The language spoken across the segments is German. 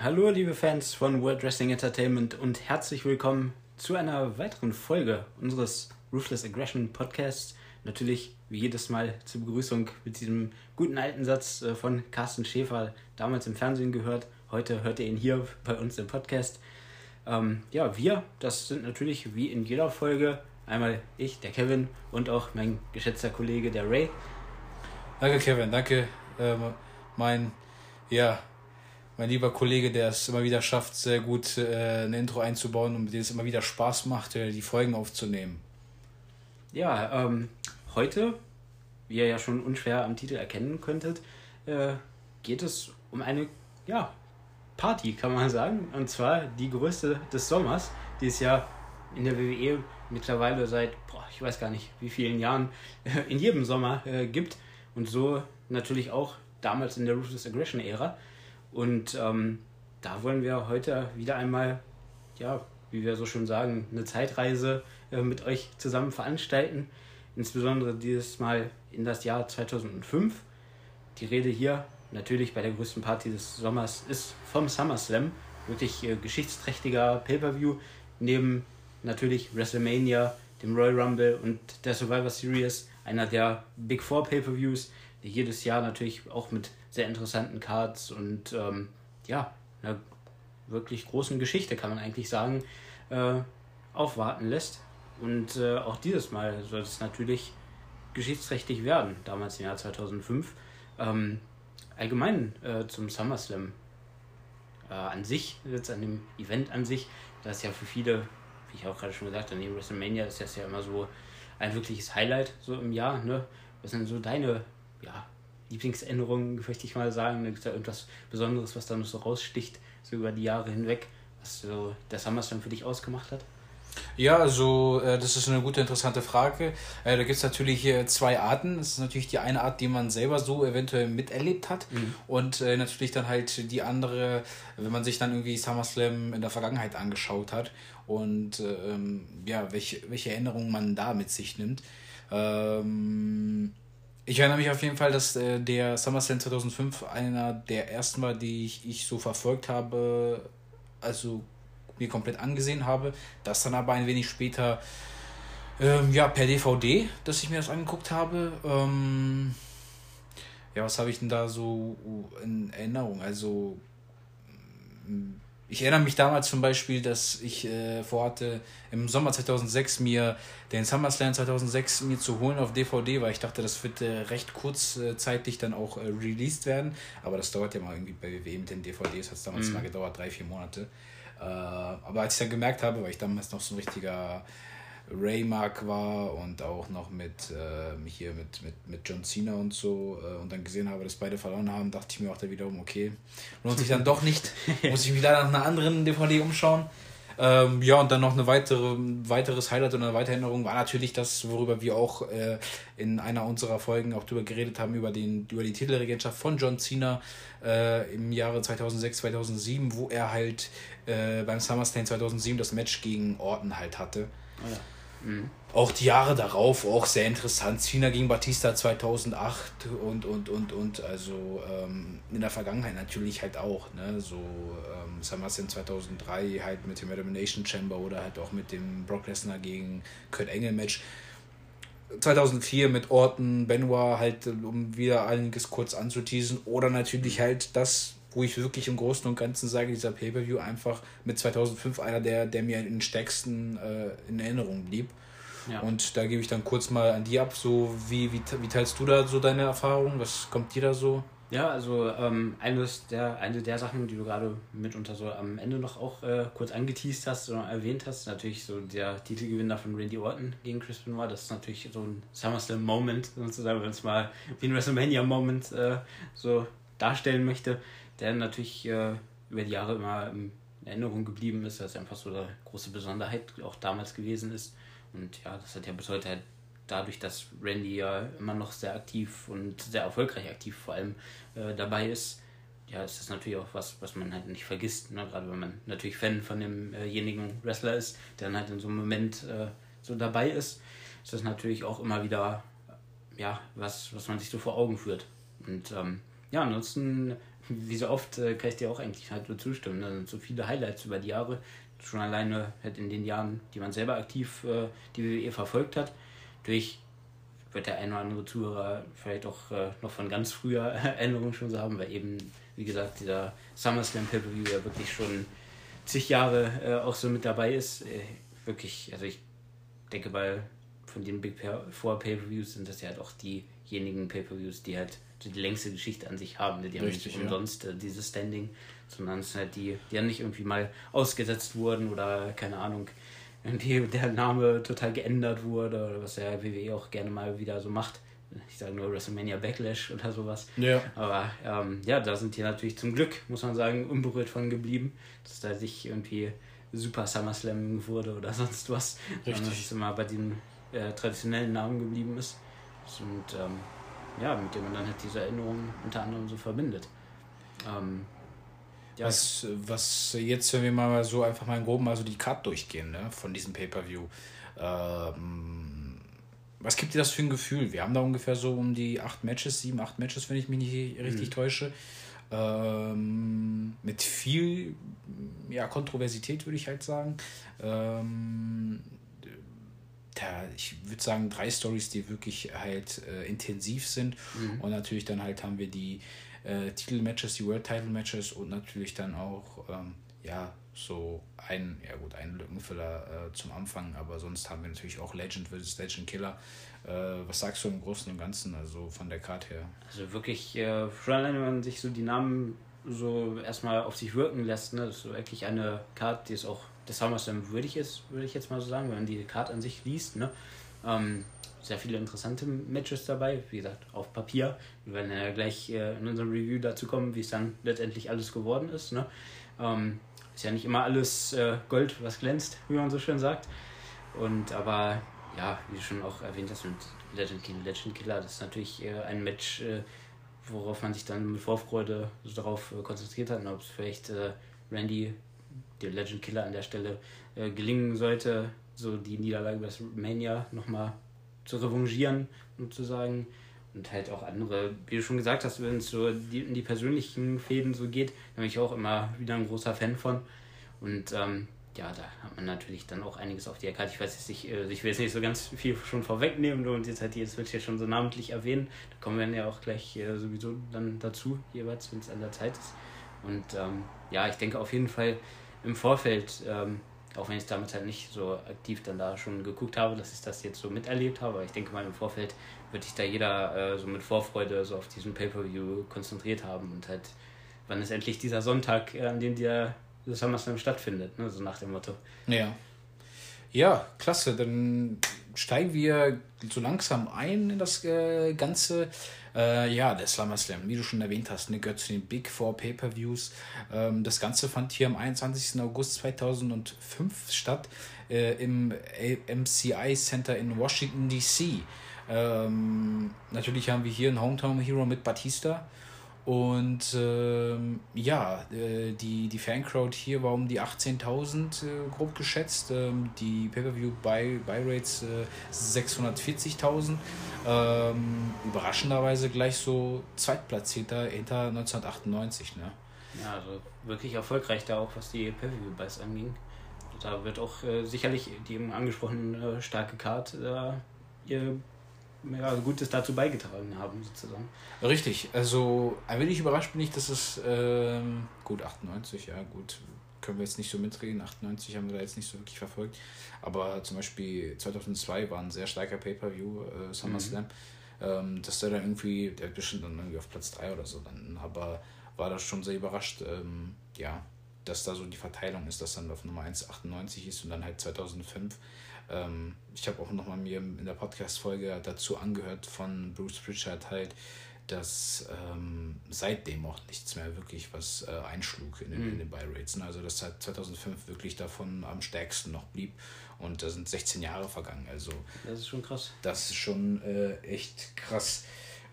Hallo, liebe Fans von World Wrestling Entertainment und herzlich willkommen zu einer weiteren Folge unseres Ruthless Aggression Podcasts. Natürlich wie jedes Mal zur Begrüßung mit diesem guten alten Satz äh, von Carsten Schäfer, damals im Fernsehen gehört. Heute hört ihr ihn hier bei uns im Podcast. Ähm, ja, wir, das sind natürlich wie in jeder Folge einmal ich, der Kevin und auch mein geschätzter Kollege, der Ray. Danke, Kevin, danke. Ähm, mein, ja, mein lieber Kollege, der es immer wieder schafft, sehr gut äh, ein Intro einzubauen und mit dem es immer wieder Spaß macht, äh, die Folgen aufzunehmen. Ja, ähm, heute, wie ihr ja schon unschwer am Titel erkennen könntet, äh, geht es um eine ja, Party, kann man sagen. Und zwar die größte des Sommers, die es ja in der WWE mittlerweile seit, boah, ich weiß gar nicht wie vielen Jahren, in jedem Sommer äh, gibt. Und so natürlich auch damals in der Ruthless Aggression Ära. Und ähm, da wollen wir heute wieder einmal, ja, wie wir so schon sagen, eine Zeitreise äh, mit euch zusammen veranstalten. Insbesondere dieses Mal in das Jahr 2005. Die Rede hier natürlich bei der größten Party des Sommers ist vom SummerSlam. Wirklich äh, geschichtsträchtiger Pay-Per-View. Neben natürlich WrestleMania, dem Royal Rumble und der Survivor Series. Einer der Big Four Pay-Per-Views, jedes Jahr natürlich auch mit sehr interessanten Cards und ähm, ja, einer wirklich großen Geschichte, kann man eigentlich sagen, äh, aufwarten lässt. Und äh, auch dieses Mal soll es natürlich geschichtsträchtig werden, damals im Jahr 2005. Ähm, allgemein äh, zum SummerSlam äh, an sich, jetzt an dem Event an sich, das ist ja für viele, wie ich auch gerade schon gesagt habe, neben WrestleMania ist das ja immer so ein wirkliches Highlight so im Jahr. Ne? Was sind so deine ja, Lieblingsänderungen, möchte ich mal sagen. Da gibt es ja irgendwas Besonderes, was da noch so raussticht, so über die Jahre hinweg, was so der SummerSlam für dich ausgemacht hat? Ja, also äh, das ist eine gute, interessante Frage. Äh, da gibt es natürlich äh, zwei Arten. Das ist natürlich die eine Art, die man selber so eventuell miterlebt hat. Mhm. Und äh, natürlich dann halt die andere, wenn man sich dann irgendwie SummerSlam in der Vergangenheit angeschaut hat und ähm, ja, welche, welche Erinnerungen man da mit sich nimmt. Ähm, ich erinnere mich auf jeden Fall, dass äh, der SummerSlam 2005 einer der ersten war, die ich, ich so verfolgt habe, also mir komplett angesehen habe. Das dann aber ein wenig später, ähm, ja, per DVD, dass ich mir das angeguckt habe. Ähm, ja, was habe ich denn da so in Erinnerung? Also, ich erinnere mich damals zum Beispiel, dass ich äh, vorhatte, im Sommer 2006 mir den SummerSlam 2006 mir zu holen auf DVD, weil ich dachte, das wird äh, recht kurzzeitig dann auch äh, released werden. Aber das dauert ja mal irgendwie bei WWE mit den DVDs, hat es damals mhm. mal gedauert, drei, vier Monate. Äh, aber als ich dann gemerkt habe, weil ich damals noch so ein richtiger Raymark war und auch noch mit äh, hier mit, mit, mit John Cena und so äh, und dann gesehen habe, dass beide verloren haben, dachte ich mir auch da wiederum, okay, lohnt sich dann doch nicht. Muss ich mich leider nach einer anderen DVD umschauen. Ähm, ja, und dann noch eine weitere, ein weiteres Highlight und eine weitere Erinnerung war natürlich das, worüber wir auch äh, in einer unserer Folgen auch drüber geredet haben, über, den, über die Titelregentschaft von John Cena äh, im Jahre 2006, 2007, wo er halt äh, beim SummerSlam 2007 das Match gegen Orton halt hatte. Oh ja. Mhm. Auch die Jahre darauf auch sehr interessant. Cena gegen Batista 2008 und, und, und, und. Also ähm, in der Vergangenheit natürlich halt auch. Ne? So ähm, SummerSlam 2003 halt mit dem Elimination Chamber oder halt auch mit dem Brock Lesnar gegen Kurt Engel Match. 2004 mit Orton, Benoit halt, um wieder einiges kurz anzuteasen. Oder natürlich halt das, wo ich wirklich im Großen und Ganzen sage, dieser Pay-Per-View einfach mit 2005 einer der, der mir in den stärksten äh, in Erinnerung blieb. Ja. Und da gebe ich dann kurz mal an die ab, so wie, wie, wie teilst du da so deine Erfahrungen? Was kommt dir da so? Ja, also ähm, eines der, eine der Sachen, die du gerade mitunter so am Ende noch auch äh, kurz angeteased hast oder erwähnt hast, natürlich so der Titelgewinner von Randy Orton gegen Chris Benoit, das ist natürlich so ein SummerSlam-Moment, sozusagen, wenn es mal wie ein WrestleMania-Moment äh, so darstellen möchte der natürlich äh, über die Jahre immer in Erinnerung geblieben ist, dass einfach so eine große Besonderheit auch damals gewesen ist. Und ja, das hat ja bis heute halt dadurch, dass Randy ja immer noch sehr aktiv und sehr erfolgreich aktiv vor allem äh, dabei ist, ja, ist das natürlich auch was, was man halt nicht vergisst, ne? gerade wenn man natürlich Fan von demjenigen Wrestler ist, der dann halt in so einem Moment äh, so dabei ist, ist das natürlich auch immer wieder ja, was, was man sich so vor Augen führt. Und ähm, ja, ansonsten wie so oft äh, kann ich dir auch eigentlich halt nur zustimmen. Sind so viele Highlights über die Jahre, schon alleine halt in den Jahren, die man selber aktiv äh, die WWE verfolgt hat. Durch wird der ein oder andere Zuhörer vielleicht auch äh, noch von ganz früher Erinnerungen schon so haben, weil eben, wie gesagt, dieser SummerSlam Pay-Per-View ja wirklich schon zig Jahre äh, auch so mit dabei ist. Äh, wirklich, also ich denke mal, von den Big Four Pay-Per-Views sind das ja halt auch diejenigen Pay-Per-Views, die halt die längste Geschichte an sich haben. Die haben Richtig, nicht umsonst ja. Äh, dieses Standing, sondern es sind halt die, die ja nicht irgendwie mal ausgesetzt wurden oder keine Ahnung, irgendwie der Name total geändert wurde oder was der WWE auch gerne mal wieder so macht. Ich sage nur WrestleMania Backlash oder sowas. Ja. Aber ähm, ja, da sind die natürlich zum Glück, muss man sagen, unberührt von geblieben, dass da sich irgendwie Super SummerSlam wurde oder sonst was. Richtig. Dass es immer bei den äh, traditionellen Namen geblieben ist. Und ähm, ja, mit dem man dann halt diese Erinnerungen unter anderem so verbindet. Ähm, ja. Was, was jetzt, wenn wir mal so einfach mal in groben mal so die Card durchgehen, ne, von diesem Pay-Per-View. Ähm, was gibt dir das für ein Gefühl? Wir haben da ungefähr so um die acht Matches, sieben, acht Matches, wenn ich mich nicht richtig mhm. täusche. Ähm, mit viel ja, Kontroversität, würde ich halt sagen. Ähm, da, ich würde sagen, drei Stories, die wirklich halt äh, intensiv sind. Mhm. Und natürlich dann halt haben wir die äh, Titelmatches, die World Title Matches und natürlich dann auch, ähm, ja, so ein, ja gut, ein Lückenfüller äh, zum Anfang, aber sonst haben wir natürlich auch Legend vs. Legend Killer. Äh, was sagst du im Großen und Ganzen, also von der Karte her? Also wirklich, äh, schon allein, wenn man sich so die Namen so erstmal auf sich wirken lässt, ne, das ist so wirklich eine Karte, die ist auch des SummerSlam würdig ist, würde ich jetzt mal so sagen, wenn man die Karte an sich liest, ne. Ähm, sehr viele interessante Matches dabei, wie gesagt, auf Papier. Wir werden ja gleich äh, in unserem Review dazu kommen, wie es dann letztendlich alles geworden ist. Ne? Ähm, ist ja nicht immer alles äh, Gold, was glänzt, wie man so schön sagt. Und aber ja, wie du schon auch erwähnt hast, mit Legend Killer, Legend Killer, das ist natürlich äh, ein Match, äh, worauf man sich dann mit Vorfreude so darauf äh, konzentriert hat, und ob es vielleicht äh, Randy, der Legend Killer an der Stelle, gelingen sollte, so die Niederlage bei Mania nochmal zu revanchieren sozusagen. Und halt auch andere, wie du schon gesagt hast, wenn es so die, in die persönlichen Fäden so geht, da bin ich auch immer wieder ein großer Fan von. Und ähm, ja, da hat man natürlich dann auch einiges auf die Karte. Ich weiß nicht, äh, ich will jetzt nicht so ganz viel schon vorwegnehmen und jetzt halt jetzt wird ja schon so namentlich erwähnen. Da kommen wir dann ja auch gleich äh, sowieso dann dazu, jeweils, wenn es an der Zeit ist. Und ähm, ja, ich denke auf jeden Fall im Vorfeld ähm, auch wenn ich damit halt nicht so aktiv dann da schon geguckt habe, dass ich das jetzt so miterlebt habe. Aber ich denke mal, im Vorfeld wird sich da jeder äh, so mit Vorfreude so auf diesen Pay-Per-View konzentriert haben und halt, wann ist endlich dieser Sonntag, äh, an dem der SummerSlam stattfindet, ne? so nach dem Motto. Ja. Ja, klasse. Dann steigen wir so langsam ein in das äh, Ganze. Äh, ja, der SummerSlam, wie du schon erwähnt hast, ne, gehört zu den Big Four Pay-Per-Views. Ähm, das Ganze fand hier am 21. August 2005 statt äh, im MCI Center in Washington, D.C. Ähm, natürlich haben wir hier einen Hometown Hero mit Batista. Und ähm, ja, äh, die, die Fancrowd hier war um die 18.000 äh, grob geschätzt. Ähm, die Pay-Per-View-Buy-Rates äh, 640.000. Ähm, überraschenderweise gleich so Zweitplatzierter hinter 1998. Ne? Ja, also wirklich erfolgreich da auch, was die Pay-Per-View-Buys anging. Da wird auch äh, sicherlich die eben angesprochene starke Card äh, ihr ja, Gutes dazu beigetragen haben, sozusagen. Richtig, also ein wenig überrascht bin ich, dass es ähm, gut 98, ja gut, können wir jetzt nicht so mitreden, 98 haben wir da jetzt nicht so wirklich verfolgt, aber zum Beispiel 2002 war ein sehr starker Pay-Per-View, äh, SummerSlam, mhm. ähm, dass der dann irgendwie, der bestimmt dann irgendwie auf Platz 3 oder so dann, aber war das schon sehr überrascht, ähm, ja, dass da so die Verteilung ist, dass dann auf Nummer 1 98 ist und dann halt 2005 ähm, ich habe auch nochmal mir in der Podcast-Folge dazu angehört von Bruce Pritchard halt, dass ähm, seitdem auch nichts mehr wirklich was äh, einschlug in den, mhm. in den Buy-Rates. Ne? Also dass seit 2005 wirklich davon am stärksten noch blieb. Und da sind 16 Jahre vergangen. Also das ist schon krass. Das ist schon äh, echt krass.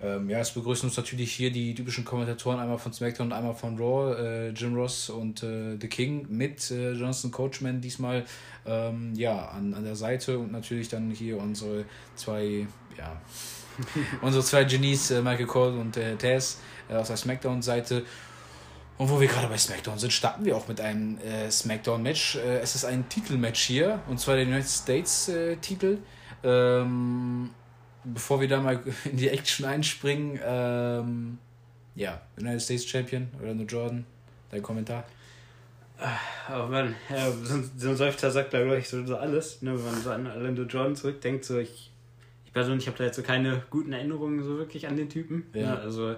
Ähm, ja, es begrüßen uns natürlich hier die typischen Kommentatoren, einmal von SmackDown und einmal von Raw, äh, Jim Ross und äh, The King mit äh, Jonathan Coachman diesmal ähm, ja, an, an der Seite und natürlich dann hier unsere zwei, ja, unsere zwei Genies, äh, Michael Cole und äh, Taz äh, aus der SmackDown-Seite. Und wo wir gerade bei SmackDown sind, starten wir auch mit einem SmackDown-Match. Es ist ein Titelmatch hier, und zwar der United States-Titel. Äh, ähm, bevor wir da mal in die Action einspringen, ähm, ja, United States Champion oder nur Jordan, dein Kommentar? Aber man, ja, so, so ein Seufzer sagt da, glaube ich, so, so alles. Ne? Wenn man so an Orlando Jordan zurückdenkt, so ich, ich persönlich habe da jetzt so keine guten Erinnerungen so wirklich an den Typen. Ja. Ne? Also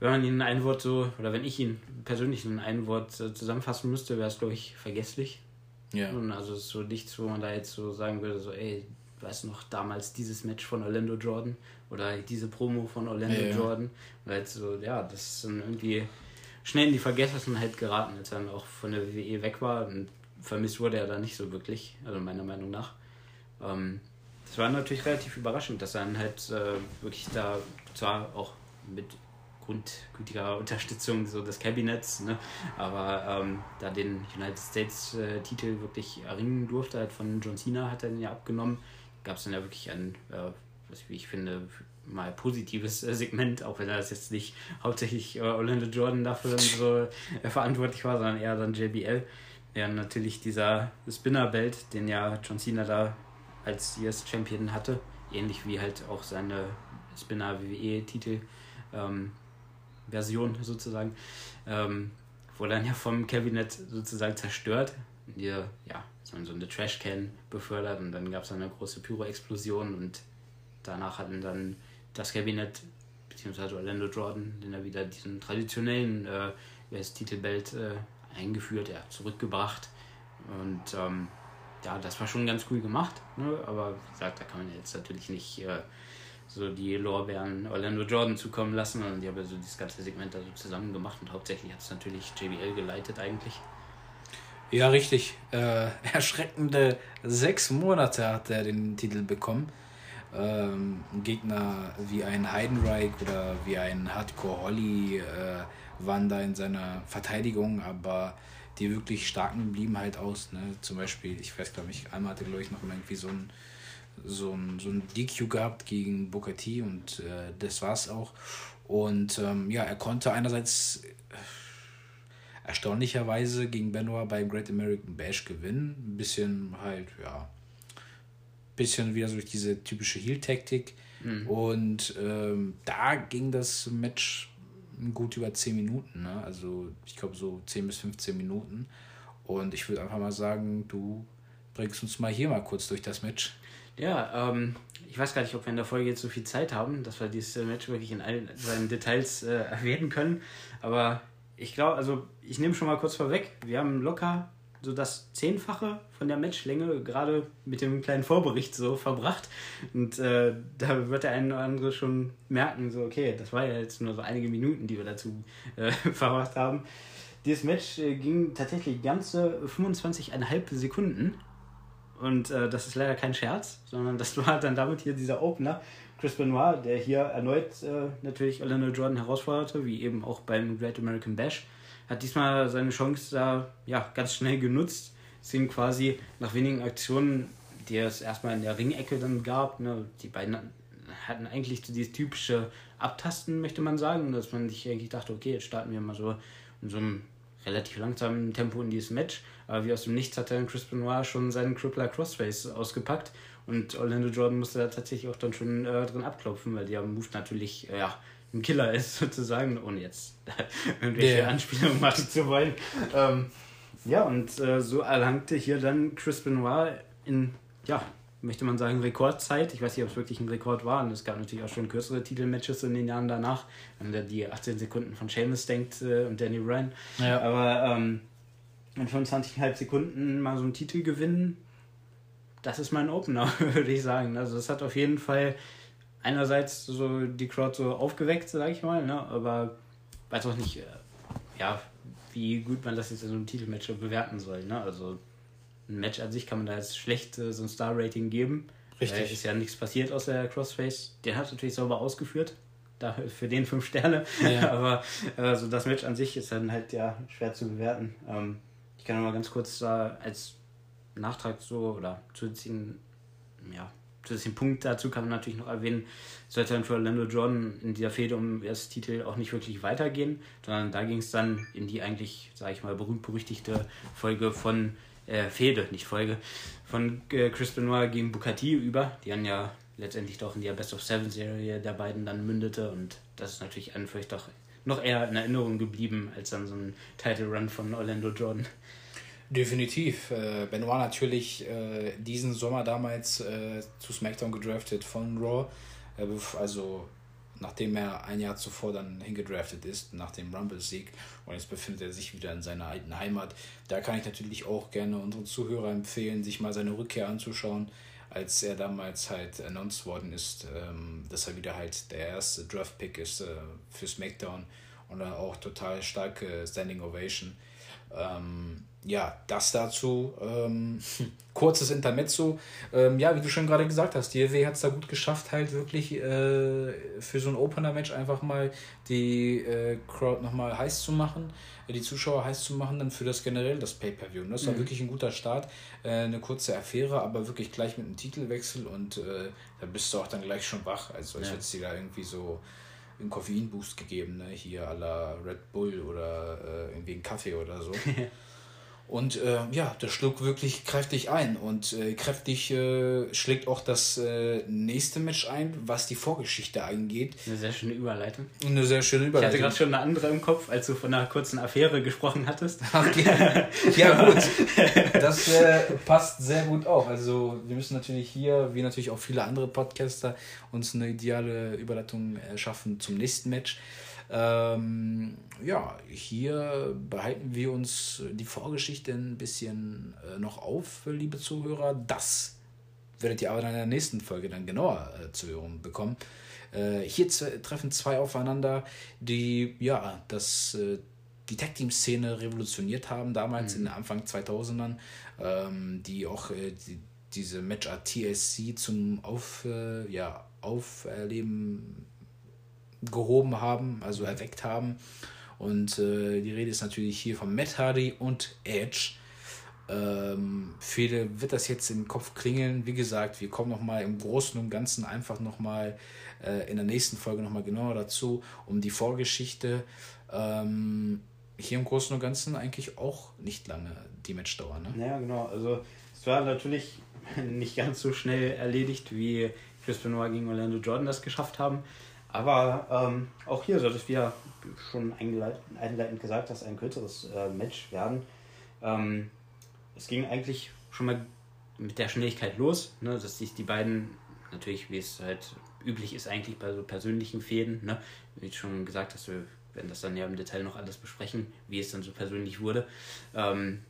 wenn man ihn in ein Wort so, oder wenn ich ihn persönlich in ein Wort äh, zusammenfassen müsste, wäre es, glaube ich, vergesslich. Ja. Und also es ist so nichts, wo man da jetzt so sagen würde, so, ey, du weißt noch damals dieses Match von Orlando Jordan oder diese Promo von Orlando ja, Jordan. Und jetzt so, ja, das ist dann irgendwie schnell in die Vergessenheit geraten, als er dann auch von der WWE weg war. Und vermisst wurde er da nicht so wirklich, also meiner Meinung nach. Ähm, das war natürlich relativ überraschend, dass er dann halt äh, wirklich da zwar auch mit grundgütiger Unterstützung so des Kabinetts, ne? aber ähm, da den United States äh, Titel wirklich erringen durfte, halt von John Cena hat er den ja abgenommen, gab es dann ja wirklich ein, äh, was wie ich finde, mal positives äh, Segment, auch wenn das jetzt nicht hauptsächlich äh, Orlando Jordan dafür so äh, verantwortlich war, sondern eher dann JBL, der natürlich dieser Spinner-Belt, den ja John Cena da als US-Champion hatte, ähnlich wie halt auch seine Spinner-WWE-Titel, ähm, Version sozusagen, ähm, wurde dann ja vom Kabinett sozusagen zerstört. Hier, ja, so eine Trashcan befördert und dann gab es eine große Pyro-Explosion und danach hatten dann das Kabinett beziehungsweise Orlando Jordan, den er wieder diesen traditionellen äh, US-Titelbelt äh, eingeführt, ja, zurückgebracht. Und ähm, ja, das war schon ganz cool gemacht, ne? aber wie gesagt, da kann man jetzt natürlich nicht äh, so die Lorbeeren Orlando Jordan zukommen lassen. Und die haben ja so dieses ganze Segment da so zusammen gemacht und hauptsächlich hat es natürlich JBL geleitet eigentlich. Ja, richtig. Äh, erschreckende sechs Monate hat er den Titel bekommen. Ähm, Gegner wie ein Heidenreich oder wie ein Hardcore Holly äh, waren da in seiner Verteidigung, aber die wirklich starken blieben halt aus. Ne? Zum Beispiel, ich weiß glaube ich, einmal hatte glaube ich noch irgendwie so ein so ein, so ein DQ gehabt gegen Booker T und äh, das war's auch. Und ähm, ja, er konnte einerseits erstaunlicherweise gegen Benoit beim Great American Bash gewinnen. Ein bisschen halt, ja, bisschen wieder so durch diese typische Heel-Taktik. Mhm. Und ähm, da ging das Match gut über 10 Minuten. Ne? Also ich glaube so 10 bis 15 Minuten. Und ich würde einfach mal sagen, du bringst uns mal hier mal kurz durch das Match. Ja, ähm, ich weiß gar nicht, ob wir in der Folge jetzt so viel Zeit haben, dass wir dieses Match wirklich in allen seinen Details äh, erwähnen können. Aber ich glaube, also ich nehme schon mal kurz vorweg, wir haben locker so das Zehnfache von der Matchlänge gerade mit dem kleinen Vorbericht so verbracht. Und äh, da wird der eine oder andere schon merken, so, okay, das war ja jetzt nur so einige Minuten, die wir dazu äh, verbracht haben. Dieses Match äh, ging tatsächlich ganze 25,5 Sekunden. Und äh, das ist leider kein Scherz, sondern das war dann damit hier dieser Opener. Chris Benoit, der hier erneut äh, natürlich Orlando Jordan herausforderte, wie eben auch beim Great American Bash, hat diesmal seine Chance da ja, ganz schnell genutzt. Es ging quasi nach wenigen Aktionen, die es erstmal in der Ringecke dann gab. Ne, die beiden hatten eigentlich so dieses typische Abtasten, möchte man sagen, dass man sich eigentlich dachte, okay, jetzt starten wir mal so in so einem relativ langsamen Tempo in dieses Match. Aber wie aus dem Nichts hat dann Chris Benoit schon seinen Crippler Crossface ausgepackt und Orlando Jordan musste da tatsächlich auch dann schon äh, drin abklopfen, weil der Move natürlich äh, ja, ein Killer ist, sozusagen, ohne jetzt irgendwelche yeah. Anspielungen machen zu wollen. Ähm, ja, und äh, so erlangte hier dann Chris Benoit in, ja, möchte man sagen, Rekordzeit. Ich weiß nicht, ob es wirklich ein Rekord war. Und es gab natürlich auch schon kürzere Titelmatches in den Jahren danach. Wenn man die 18 Sekunden von Seamus denkt äh, und Danny Ryan. Ja. Aber ähm, in 25,5 Sekunden mal so einen Titel gewinnen, das ist mein Opener, würde ich sagen. Also es hat auf jeden Fall einerseits so die Crowd so aufgeweckt, sage ich mal, ne? aber weiß auch nicht, äh, ja, wie gut man das jetzt in so einem Titelmatch bewerten soll. Ne? Also ein Match an sich kann man da jetzt schlecht äh, so ein Star-Rating geben. Richtig. Ist ja nichts passiert aus der Crossface. Den hat natürlich sauber ausgeführt. Da, für den fünf Sterne. Ja. Aber also das Match an sich ist dann halt ja schwer zu bewerten. Ähm, ich kann noch mal ganz kurz da als Nachtrag so oder zuziehen, ja, zu den Punkt dazu kann man natürlich noch erwähnen, sollte dann für Orlando Jordan in dieser Fehde um das Titel auch nicht wirklich weitergehen, sondern da ging es dann in die eigentlich, sage ich mal, berühmt-berüchtigte Folge von äh, Fehde, nicht Folge, von äh, Chris Benoit gegen Bukati über, die dann ja letztendlich doch in die Best of Seven Serie der beiden dann mündete und das ist natürlich an vielleicht doch noch eher in Erinnerung geblieben als dann so ein Title Run von Orlando Jordan. Definitiv. Äh, Benoit natürlich äh, diesen Sommer damals äh, zu SmackDown gedraftet von Raw. Äh, also nachdem er ein Jahr zuvor dann hingedraftet ist, nach dem Rumble-Sieg. Und jetzt befindet er sich wieder in seiner alten Heimat. Da kann ich natürlich auch gerne unseren Zuhörer empfehlen, sich mal seine Rückkehr anzuschauen, als er damals halt announced worden ist, ähm, dass er wieder halt der erste Draft-Pick ist äh, für SmackDown und auch total starke Standing Ovation. Ähm, ja, das dazu. Ähm, kurzes Intermezzo. Ähm, ja, wie du schon gerade gesagt hast, die EW hat es da gut geschafft, halt wirklich äh, für so ein Opener-Match einfach mal die äh, Crowd nochmal heiß zu machen, äh, die Zuschauer heiß zu machen, dann für das generell das Pay-Per-View. Das war mhm. wirklich ein guter Start, äh, eine kurze Affäre, aber wirklich gleich mit einem Titelwechsel und äh, da bist du auch dann gleich schon wach. Also ich ja. hätte sie da irgendwie so einen Koffeinboost gegeben, ne? hier à la Red Bull oder äh, irgendwie einen Kaffee oder so. Und äh, ja, das schlug wirklich kräftig ein. Und äh, kräftig äh, schlägt auch das äh, nächste Match ein, was die Vorgeschichte angeht. Eine sehr schöne Überleitung. Eine sehr schöne Überleitung. Ich hatte gerade schon eine andere im Kopf, als du von einer kurzen Affäre gesprochen hattest. Okay. ja, gut. Das äh, passt sehr gut auch. Also wir müssen natürlich hier, wie natürlich auch viele andere Podcaster, uns eine ideale Überleitung schaffen zum nächsten Match. Ähm, ja, hier behalten wir uns die Vorgeschichte ein bisschen äh, noch auf, liebe Zuhörer. Das werdet ihr aber in der nächsten Folge dann genauer äh, zu hören bekommen. Äh, hier treffen zwei aufeinander, die ja das äh, die Tag Team Szene revolutioniert haben damals mhm. in den Anfang 2000ern, ähm, die auch äh, die, diese Matchart TSC zum auf äh, ja Auferleben gehoben haben, also erweckt haben. Und äh, die Rede ist natürlich hier von Matt Hardy und Edge. Ähm, viele wird das jetzt im Kopf klingeln. Wie gesagt, wir kommen nochmal im Großen und Ganzen einfach nochmal äh, in der nächsten Folge nochmal genauer dazu, um die Vorgeschichte. Ähm, hier im Großen und Ganzen eigentlich auch nicht lange die Matchdauer. Ne? Ja, genau. Also es war natürlich nicht ganz so schnell erledigt, wie Chris Benoit gegen Orlando Jordan das geschafft haben. Aber ähm, auch hier soll es, wie ja schon einleitend gesagt hast, ein kürzeres äh, Match werden. Ähm, es ging eigentlich schon mal mit der Schnelligkeit los, ne, dass sich die beiden, natürlich wie es halt üblich ist eigentlich bei so persönlichen Fäden, ne, wie du schon gesagt hast, wir werden das dann ja im Detail noch alles besprechen, wie es dann so persönlich wurde, ähm,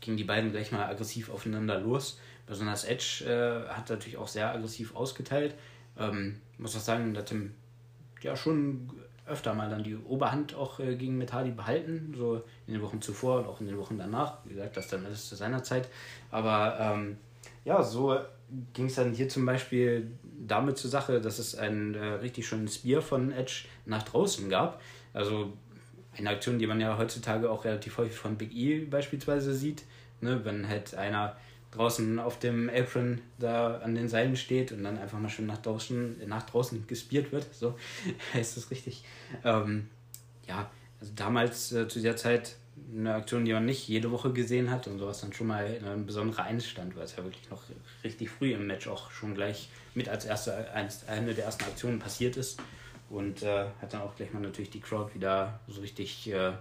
gingen die beiden gleich mal aggressiv aufeinander los. Besonders Edge äh, hat natürlich auch sehr aggressiv ausgeteilt. Ähm, muss auch sagen, dass Tim ja schon öfter mal dann die Oberhand auch äh, gegen Metali behalten, so in den Wochen zuvor und auch in den Wochen danach. Wie gesagt, das dann alles zu seiner Zeit. Aber ähm, ja, so ging es dann hier zum Beispiel damit zur Sache, dass es einen äh, richtig schönen Spear von Edge nach draußen gab. Also eine Aktion, die man ja heutzutage auch relativ häufig von Big E beispielsweise sieht. Ne? Wenn halt einer draußen auf dem Apron da an den Seilen steht und dann einfach mal schön nach draußen, nach draußen gespiert wird. So heißt das richtig. Ähm, ja, also damals äh, zu der Zeit eine Aktion, die man nicht jede Woche gesehen hat und sowas dann schon mal ein besonderer Einstand, weil es ja wirklich noch richtig früh im Match auch schon gleich mit als erste, eine der ersten Aktionen passiert ist. Und äh, hat dann auch gleich mal natürlich die Crowd wieder so richtig äh,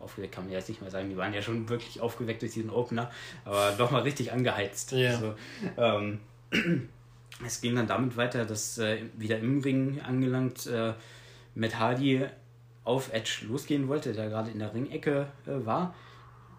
aufgeweckt kann man jetzt nicht mehr sagen, die waren ja schon wirklich aufgeweckt durch diesen Opener, aber doch mal richtig angeheizt. Ja. Also, ähm, es ging dann damit weiter, dass äh, wieder im Ring angelangt äh, Matt Hardy auf Edge losgehen wollte, der gerade in der Ringecke äh, war.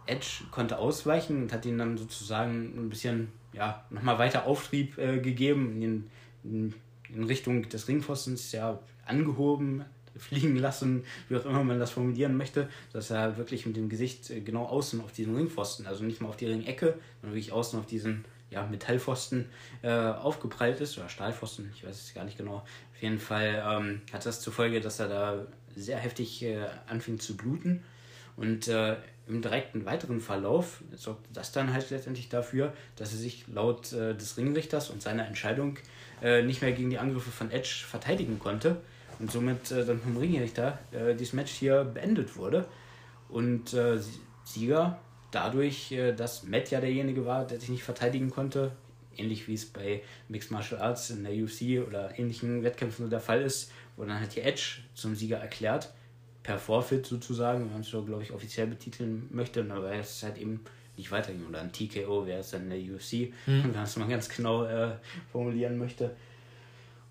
Edge konnte ausweichen und hat ihn dann sozusagen ein bisschen ja, nochmal weiter Auftrieb äh, gegeben in, in, in Richtung des Ringpfostens, ja, angehoben, fliegen lassen, wie auch immer man das formulieren möchte, dass er wirklich mit dem Gesicht äh, genau außen auf diesen Ringpfosten, also nicht mal auf die Ringecke, sondern wirklich außen auf diesen ja, Metallpfosten äh, aufgeprallt ist, oder Stahlpfosten, ich weiß es gar nicht genau. Auf jeden Fall ähm, hat das zur Folge, dass er da sehr heftig äh, anfing zu bluten. Und äh, im direkten weiteren Verlauf sorgte das dann halt letztendlich dafür, dass er sich laut äh, des Ringrichters und seiner Entscheidung äh, nicht mehr gegen die Angriffe von Edge verteidigen konnte und somit äh, dann vom Ringrichter äh, dieses Match hier beendet wurde. Und äh, Sieger dadurch, äh, dass Matt ja derjenige war, der sich nicht verteidigen konnte, ähnlich wie es bei Mixed Martial Arts in der UFC oder ähnlichen Wettkämpfen der Fall ist, wurde dann halt die Edge zum Sieger erklärt, per Forfeit sozusagen, wenn man es so, glaube ich, offiziell betiteln möchte, aber es halt eben nicht weiterging. Oder ein TKO wäre es dann in der UFC, mhm. wenn man es mal ganz genau äh, formulieren möchte.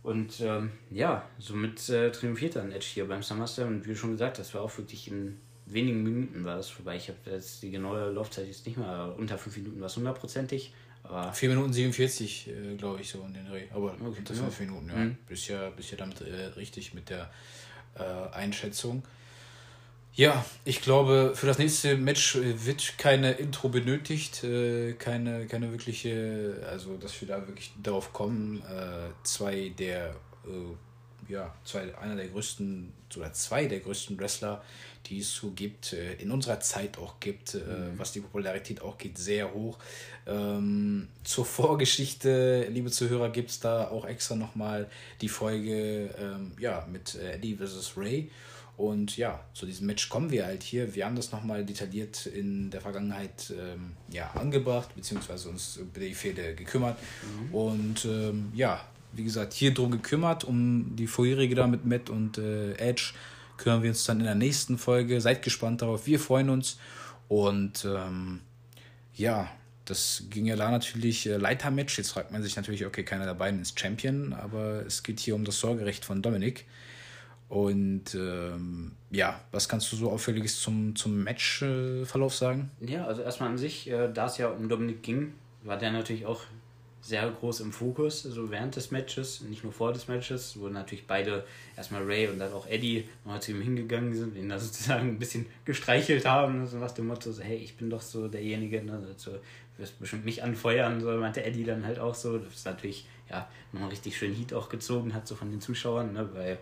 Und ähm, ja, somit äh, triumphiert dann Edge hier beim SummerSlam. Und wie schon gesagt, das war auch wirklich in wenigen Minuten war das vorbei. Ich habe jetzt die genaue Laufzeit jetzt nicht mehr, unter fünf Minuten war es hundertprozentig. Aber 4 Minuten 47, äh, glaube ich, so in den Dreh. Aber okay, unter 5 ja. Minuten, ja. Mhm. Bist ja, bist ja damit äh, richtig mit der äh, Einschätzung. Ja, ich glaube, für das nächste Match äh, wird keine Intro benötigt, äh, keine, keine wirkliche, also dass wir da wirklich darauf kommen. Äh, zwei der, ja, zwei, einer der größten oder zwei der größten Wrestler, die es so gibt, in unserer Zeit auch gibt, mhm. was die Popularität auch geht, sehr hoch. Ähm, zur Vorgeschichte, liebe Zuhörer, gibt es da auch extra nochmal die Folge ähm, ja, mit Eddie vs. Ray. Und ja, zu diesem Match kommen wir halt hier. Wir haben das nochmal detailliert in der Vergangenheit ähm, ja, angebracht, beziehungsweise uns über die Fehde gekümmert. Mhm. Und ähm, ja, wie gesagt, hier drum gekümmert, um die vorherige da mit Matt und äh, Edge kümmern wir uns dann in der nächsten Folge. Seid gespannt darauf, wir freuen uns. Und ähm, ja, das ging ja da natürlich äh, Leitermatch. Jetzt fragt man sich natürlich, okay, keiner der beiden ist Champion, aber es geht hier um das Sorgerecht von Dominik. Und ähm, ja, was kannst du so auffälliges zum, zum Matchverlauf äh, sagen? Ja, also erstmal an sich, äh, da es ja um Dominik ging, war der natürlich auch sehr groß im Fokus, also während des Matches, nicht nur vor des Matches, wo natürlich beide, erstmal Ray und dann auch Eddie, nochmal zu ihm hingegangen sind, ihn da sozusagen ein bisschen gestreichelt haben, ne, so nach dem Motto, so, hey, ich bin doch so derjenige, ne, so, du wirst bestimmt mich anfeuern, so meinte Eddie dann halt auch so, das ist natürlich, ja, nochmal richtig schön Heat auch gezogen hat, so von den Zuschauern, ne, weil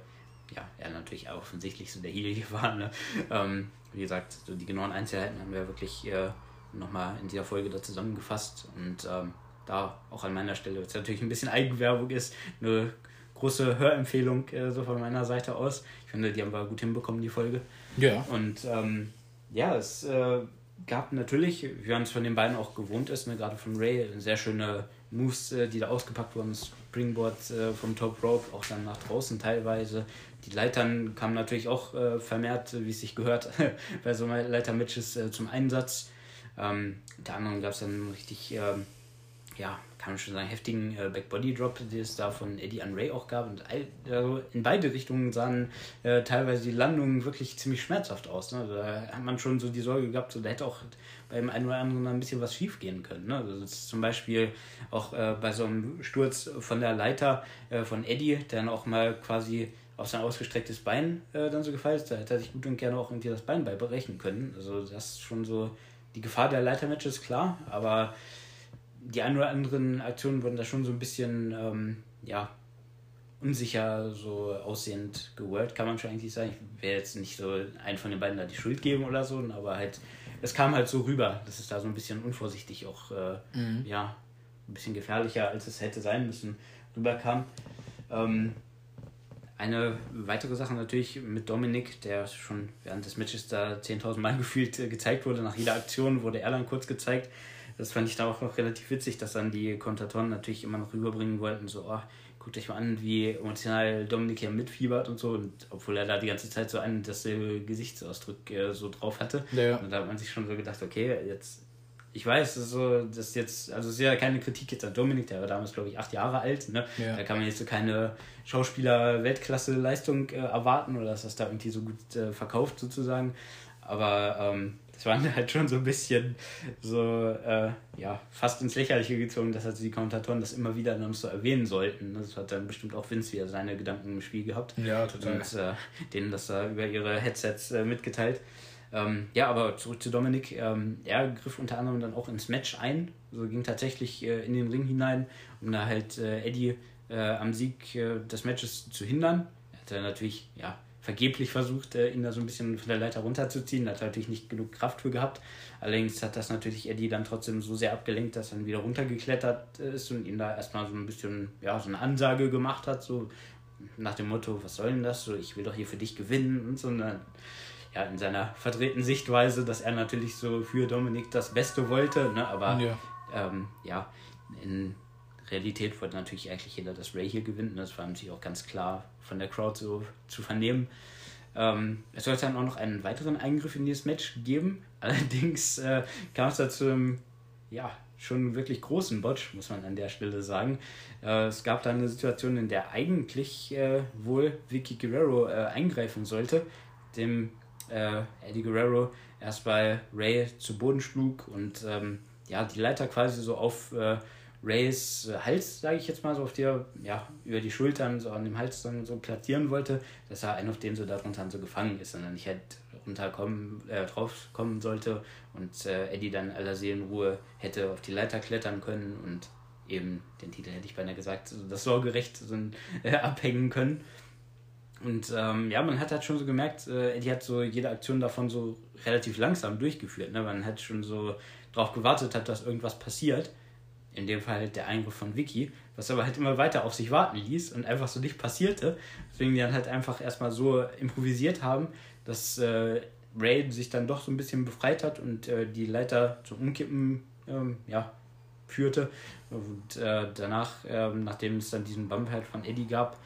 ja, er natürlich auch offensichtlich so der Heel war. Ne? Ähm, wie gesagt, so die genauen Einzelheiten haben wir wirklich äh, nochmal in dieser Folge da zusammengefasst und ähm, da auch an meiner Stelle, was natürlich ein bisschen Eigenwerbung ist, eine große Hörempfehlung äh, so von meiner Seite aus. Ich finde, die haben wir gut hinbekommen, die Folge. Ja. Und ähm, ja, es äh, gab natürlich, wie man es von den beiden auch gewohnt ist, ne, gerade von Ray, sehr schöne Moves, äh, die da ausgepackt wurden. Springboard äh, vom Top Rope, auch dann nach draußen teilweise. Die Leitern kamen natürlich auch äh, vermehrt, wie es sich gehört, bei so Leiter-Matches äh, zum Einsatz. Ähm, unter anderem gab es dann richtig, ähm, ja, kann man schon sagen, heftigen äh, Backbody-Drop, die es da von Eddie an Ray auch gab. Und also in beide Richtungen sahen äh, teilweise die Landungen wirklich ziemlich schmerzhaft aus. Ne? Da hat man schon so die Sorge gehabt, so, da hätte auch beim einen oder anderen ein bisschen was schief gehen können. Ne? Also zum Beispiel auch äh, bei so einem Sturz von der Leiter äh, von Eddie, der dann auch mal quasi auf sein ausgestrecktes Bein äh, dann so gefallen ist. Da hätte er sich gut und gerne auch irgendwie das Bein bei berechnen können. Also das ist schon so die Gefahr der Leitermatches, klar, aber die ein oder anderen Aktionen wurden da schon so ein bisschen, ähm, ja, unsicher so aussehend geworkt, kann man schon eigentlich sagen. Ich will jetzt nicht so einen von den beiden da die Schuld geben oder so, aber halt, es kam halt so rüber, dass es da so ein bisschen unvorsichtig auch, äh, mhm. ja, ein bisschen gefährlicher, als es hätte sein müssen, rüberkam. Ähm, eine weitere Sache natürlich mit Dominik, der schon während des Matches da 10.000 Mal gefühlt äh, gezeigt wurde. Nach jeder Aktion wurde er dann kurz gezeigt. Das fand ich da auch noch relativ witzig, dass dann die Kommentatoren natürlich immer noch rüberbringen wollten, so, oh, guckt euch mal an, wie emotional Dominik hier mitfiebert und so. Und obwohl er da die ganze Zeit so einen dasselbe Gesichtsausdruck äh, so drauf hatte. Ja. Und da hat man sich schon so gedacht, okay, jetzt ich weiß, das ist so, das ist jetzt, also es ist ja keine Kritik jetzt an Dominik, der war damals, glaube ich, acht Jahre alt. Ne? Ja. Da kann man jetzt so keine Schauspieler-Weltklasse-Leistung äh, erwarten oder dass das da irgendwie so gut äh, verkauft sozusagen. Aber ähm, das war halt schon so ein bisschen so, äh, ja, fast ins Lächerliche gezogen, dass also die Kommentatoren das immer wieder dann so erwähnen sollten. Das hat dann bestimmt auch Vince wieder seine Gedanken im Spiel gehabt. Ja, total. Und äh, denen das da über ihre Headsets äh, mitgeteilt. Ähm, ja, aber zurück zu Dominik. Ähm, er griff unter anderem dann auch ins Match ein, also ging tatsächlich äh, in den Ring hinein, um da halt äh, Eddie äh, am Sieg äh, des Matches zu hindern. Er hatte natürlich ja, vergeblich versucht, äh, ihn da so ein bisschen von der Leiter runterzuziehen. Da hat natürlich nicht genug Kraft für gehabt. Allerdings hat das natürlich Eddie dann trotzdem so sehr abgelenkt, dass er dann wieder runtergeklettert ist und ihn da erstmal so ein bisschen, ja, so eine Ansage gemacht hat, so nach dem Motto, was soll denn das? So, ich will doch hier für dich gewinnen und so. Und dann, ja, in seiner verdrehten Sichtweise, dass er natürlich so für Dominik das Beste wollte, ne? aber ja, ähm, ja in Realität wollte natürlich eigentlich jeder, dass Ray hier gewinnt. Das war natürlich auch ganz klar von der Crowd so zu vernehmen. Ähm, es sollte dann auch noch einen weiteren Eingriff in dieses Match geben. Allerdings äh, kam es da zu einem, ja, schon wirklich großen Botch, muss man an der Stelle sagen. Äh, es gab da eine Situation, in der eigentlich äh, wohl Vicky Guerrero äh, eingreifen sollte, dem äh, Eddie Guerrero erst bei Ray zu Boden schlug und ähm, ja, die Leiter quasi so auf äh, Rays äh, Hals, sage ich jetzt mal, so auf der, ja, über die Schultern, so an dem Hals dann so platzieren wollte, dass er einen auf dem so darunter so gefangen ist und dann nicht halt runterkommen, äh, drauf kommen sollte und äh, Eddie dann aller Seelenruhe hätte auf die Leiter klettern können und eben den Titel hätte ich beinahe gesagt, das Sorgerecht so, äh, abhängen können. Und ähm, ja, man hat halt schon so gemerkt, äh, Eddie hat so jede Aktion davon so relativ langsam durchgeführt. Ne? Man hat schon so darauf gewartet hat, dass irgendwas passiert in dem Fall halt der Eingriff von Vicky, was aber halt immer weiter auf sich warten ließ und einfach so nicht passierte. Deswegen die dann halt einfach erstmal so improvisiert haben, dass äh, Ray sich dann doch so ein bisschen befreit hat und äh, die Leiter zum Umkippen ähm, ja, führte. Und äh, danach, ähm, nachdem es dann diesen Bump halt von Eddie gab,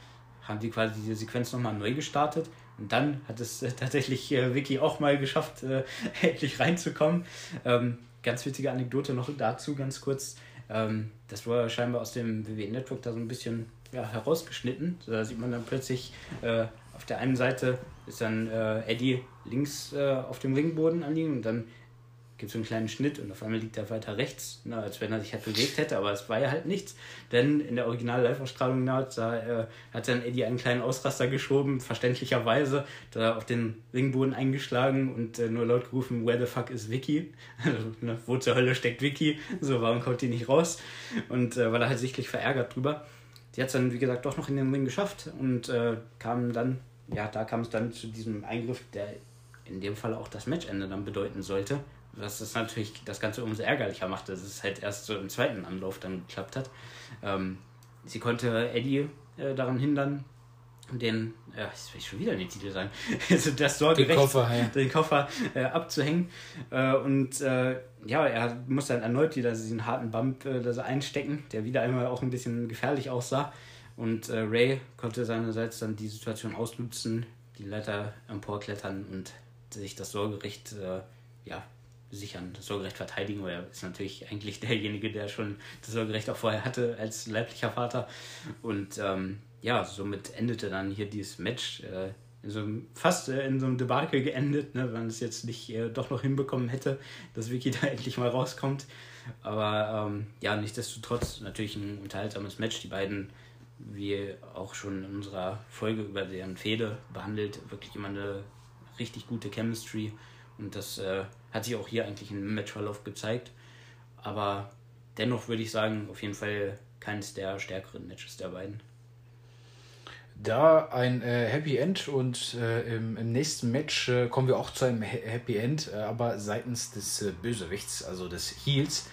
haben die quasi diese Sequenz nochmal neu gestartet. Und dann hat es äh, tatsächlich äh, Vicky auch mal geschafft, äh, endlich reinzukommen. Ähm, ganz witzige Anekdote noch dazu, ganz kurz ähm, das wurde scheinbar aus dem WWE Network da so ein bisschen ja, herausgeschnitten. Da sieht man dann plötzlich äh, auf der einen Seite ist dann äh, Eddie links äh, auf dem Ringboden anliegen und dann gibt es einen kleinen Schnitt und auf einmal liegt er weiter rechts, na, als wenn er sich halt bewegt hätte, aber es war ja halt nichts. Denn in der Original-Live-Ausstrahlung da äh, hat dann Eddie einen kleinen Ausraster geschoben, verständlicherweise, da auf den Ringboden eingeschlagen und äh, nur laut gerufen, where the fuck is Vicky? Also, ne, wo zur Hölle steckt Vicky? So, warum kommt die nicht raus? Und äh, war da halt sichtlich verärgert drüber. Die hat es dann, wie gesagt, doch noch in den Ring geschafft und äh, kam dann, ja, da kam es dann zu diesem Eingriff, der in dem Fall auch das Matchende dann bedeuten sollte was das natürlich das Ganze umso ärgerlicher macht, dass es halt erst so im zweiten Anlauf dann geklappt hat. Ähm, sie konnte Eddie äh, daran hindern, den, ja, jetzt will ich schon wieder den Titel sagen, also das Sorgerecht, den Koffer, ja. den Koffer äh, abzuhängen. Äh, und äh, ja, er musste dann erneut wieder diesen harten Bump äh, da so einstecken, der wieder einmal auch ein bisschen gefährlich aussah. Und äh, Ray konnte seinerseits dann die Situation ausnutzen, die Leiter emporklettern und sich das Sorgerecht ja, sichern, das Sorgerecht verteidigen, weil er ist natürlich eigentlich derjenige, der schon das Sorgerecht auch vorher hatte als leiblicher Vater. Und ähm, ja, somit endete dann hier dieses Match äh, in so einem, fast äh, in so einem Debakel geendet, ne, wenn es jetzt nicht äh, doch noch hinbekommen hätte, dass Vicky da endlich mal rauskommt. Aber ähm, ja, nichtsdestotrotz natürlich ein unterhaltsames Match. Die beiden, wie auch schon in unserer Folge über deren Fehde behandelt, wirklich immer eine richtig gute Chemistry. Und das äh, hat sich auch hier eigentlich im Matchverlauf gezeigt. Aber dennoch würde ich sagen, auf jeden Fall keines der stärkeren Matches der beiden. Da ein äh, Happy End und äh, im, im, nächsten Match äh, kommen wir auch zu einem Happy End, äh, aber seitens des äh, Bösewichts, also des Heels.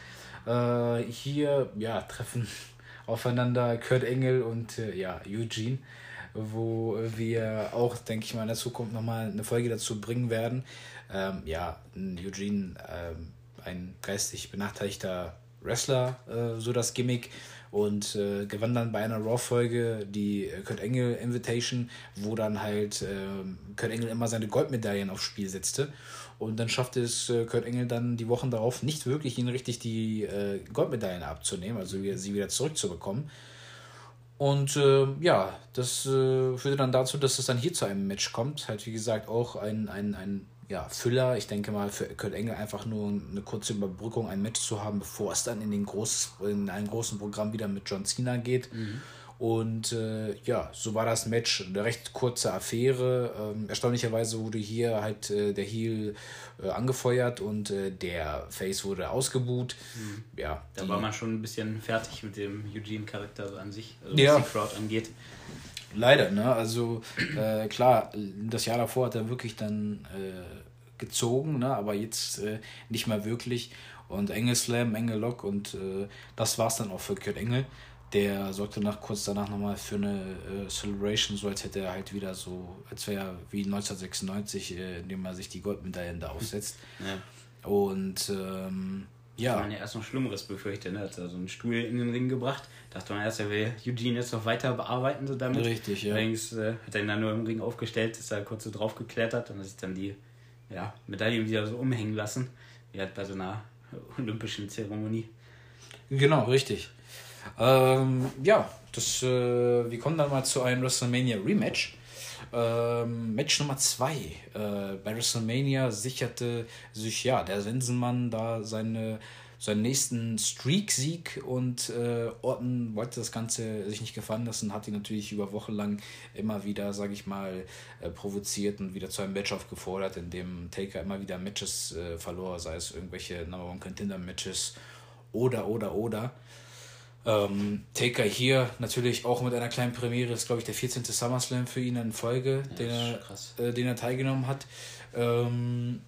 Äh, hier ja, treffen aufeinander Kurt Engel und ja, Eugene wo wir auch, denke ich mal, in der Zukunft nochmal eine Folge dazu bringen werden. Ähm, ja, Eugene, ähm, ein geistig benachteiligter Wrestler, äh, so das Gimmick. Und äh, gewann dann bei einer Raw-Folge die Kurt Engel Invitation, wo dann halt äh, Kurt Engel immer seine Goldmedaillen aufs Spiel setzte. Und dann schaffte es äh, Kurt Engel dann die Wochen darauf nicht wirklich, ihn richtig die äh, Goldmedaillen abzunehmen, also sie wieder zurückzubekommen. Und äh, ja, das äh, führte dann dazu, dass es dann hier zu einem Match kommt. Halt, wie gesagt, auch ein, ein, ein ja, Füller. Ich denke mal, für Kurt Engel einfach nur eine kurze Überbrückung, ein Match zu haben, bevor es dann in, den groß, in einem großen Programm wieder mit John Cena geht. Mhm. Und äh, ja, so war das Match. Eine recht kurze Affäre. Ähm, erstaunlicherweise wurde hier halt äh, der Heel äh, angefeuert und äh, der Face wurde ausgebuht. Mhm. Ja, da war man schon ein bisschen fertig mit dem Eugene-Charakter so an sich, also was ja. die Crowd angeht. Leider, ne? Also äh, klar, das Jahr davor hat er wirklich dann äh, gezogen, ne? aber jetzt äh, nicht mehr wirklich. Und Engel Slam, Engel Lock und äh, das war es dann auch für Kurt Engel. Der sorgte nach, kurz danach nochmal für eine äh, Celebration, so als hätte er halt wieder so, als wäre er wie 1996, äh, indem er sich die Goldmedaillen da aufsetzt. Ja. Und ähm, ja. Man ja erst noch Schlimmeres befürchtet. Ne? Hat er so einen Stuhl in den Ring gebracht. Dachte man erst, er will Eugene jetzt noch weiter bearbeiten, so damit. Richtig, ja. Allerdings äh, hat er ihn dann nur im Ring aufgestellt, ist da kurz so drauf geklettert und hat sich dann die ja, Medaille wieder so umhängen lassen. Wie halt bei so einer olympischen Zeremonie. Genau, richtig. Ähm, ja, das, äh, wir kommen dann mal zu einem WrestleMania Rematch. Ähm, Match Nummer 2. Äh, bei WrestleMania sicherte sich ja der Sensenmann da seine, seinen nächsten Streak-Sieg und äh, Orton wollte das Ganze sich nicht gefallen lassen, hat ihn natürlich über Wochen lang immer wieder, sage ich mal, äh, provoziert und wieder zu einem Match aufgefordert, in dem Taker immer wieder Matches äh, verlor, sei es irgendwelche Number One Contender Matches oder, oder, oder. Ähm, Taker hier natürlich auch mit einer kleinen Premiere, ist glaube ich der 14. SummerSlam für ihn in Folge, ja, den, er, äh, den er teilgenommen hat. Ähm,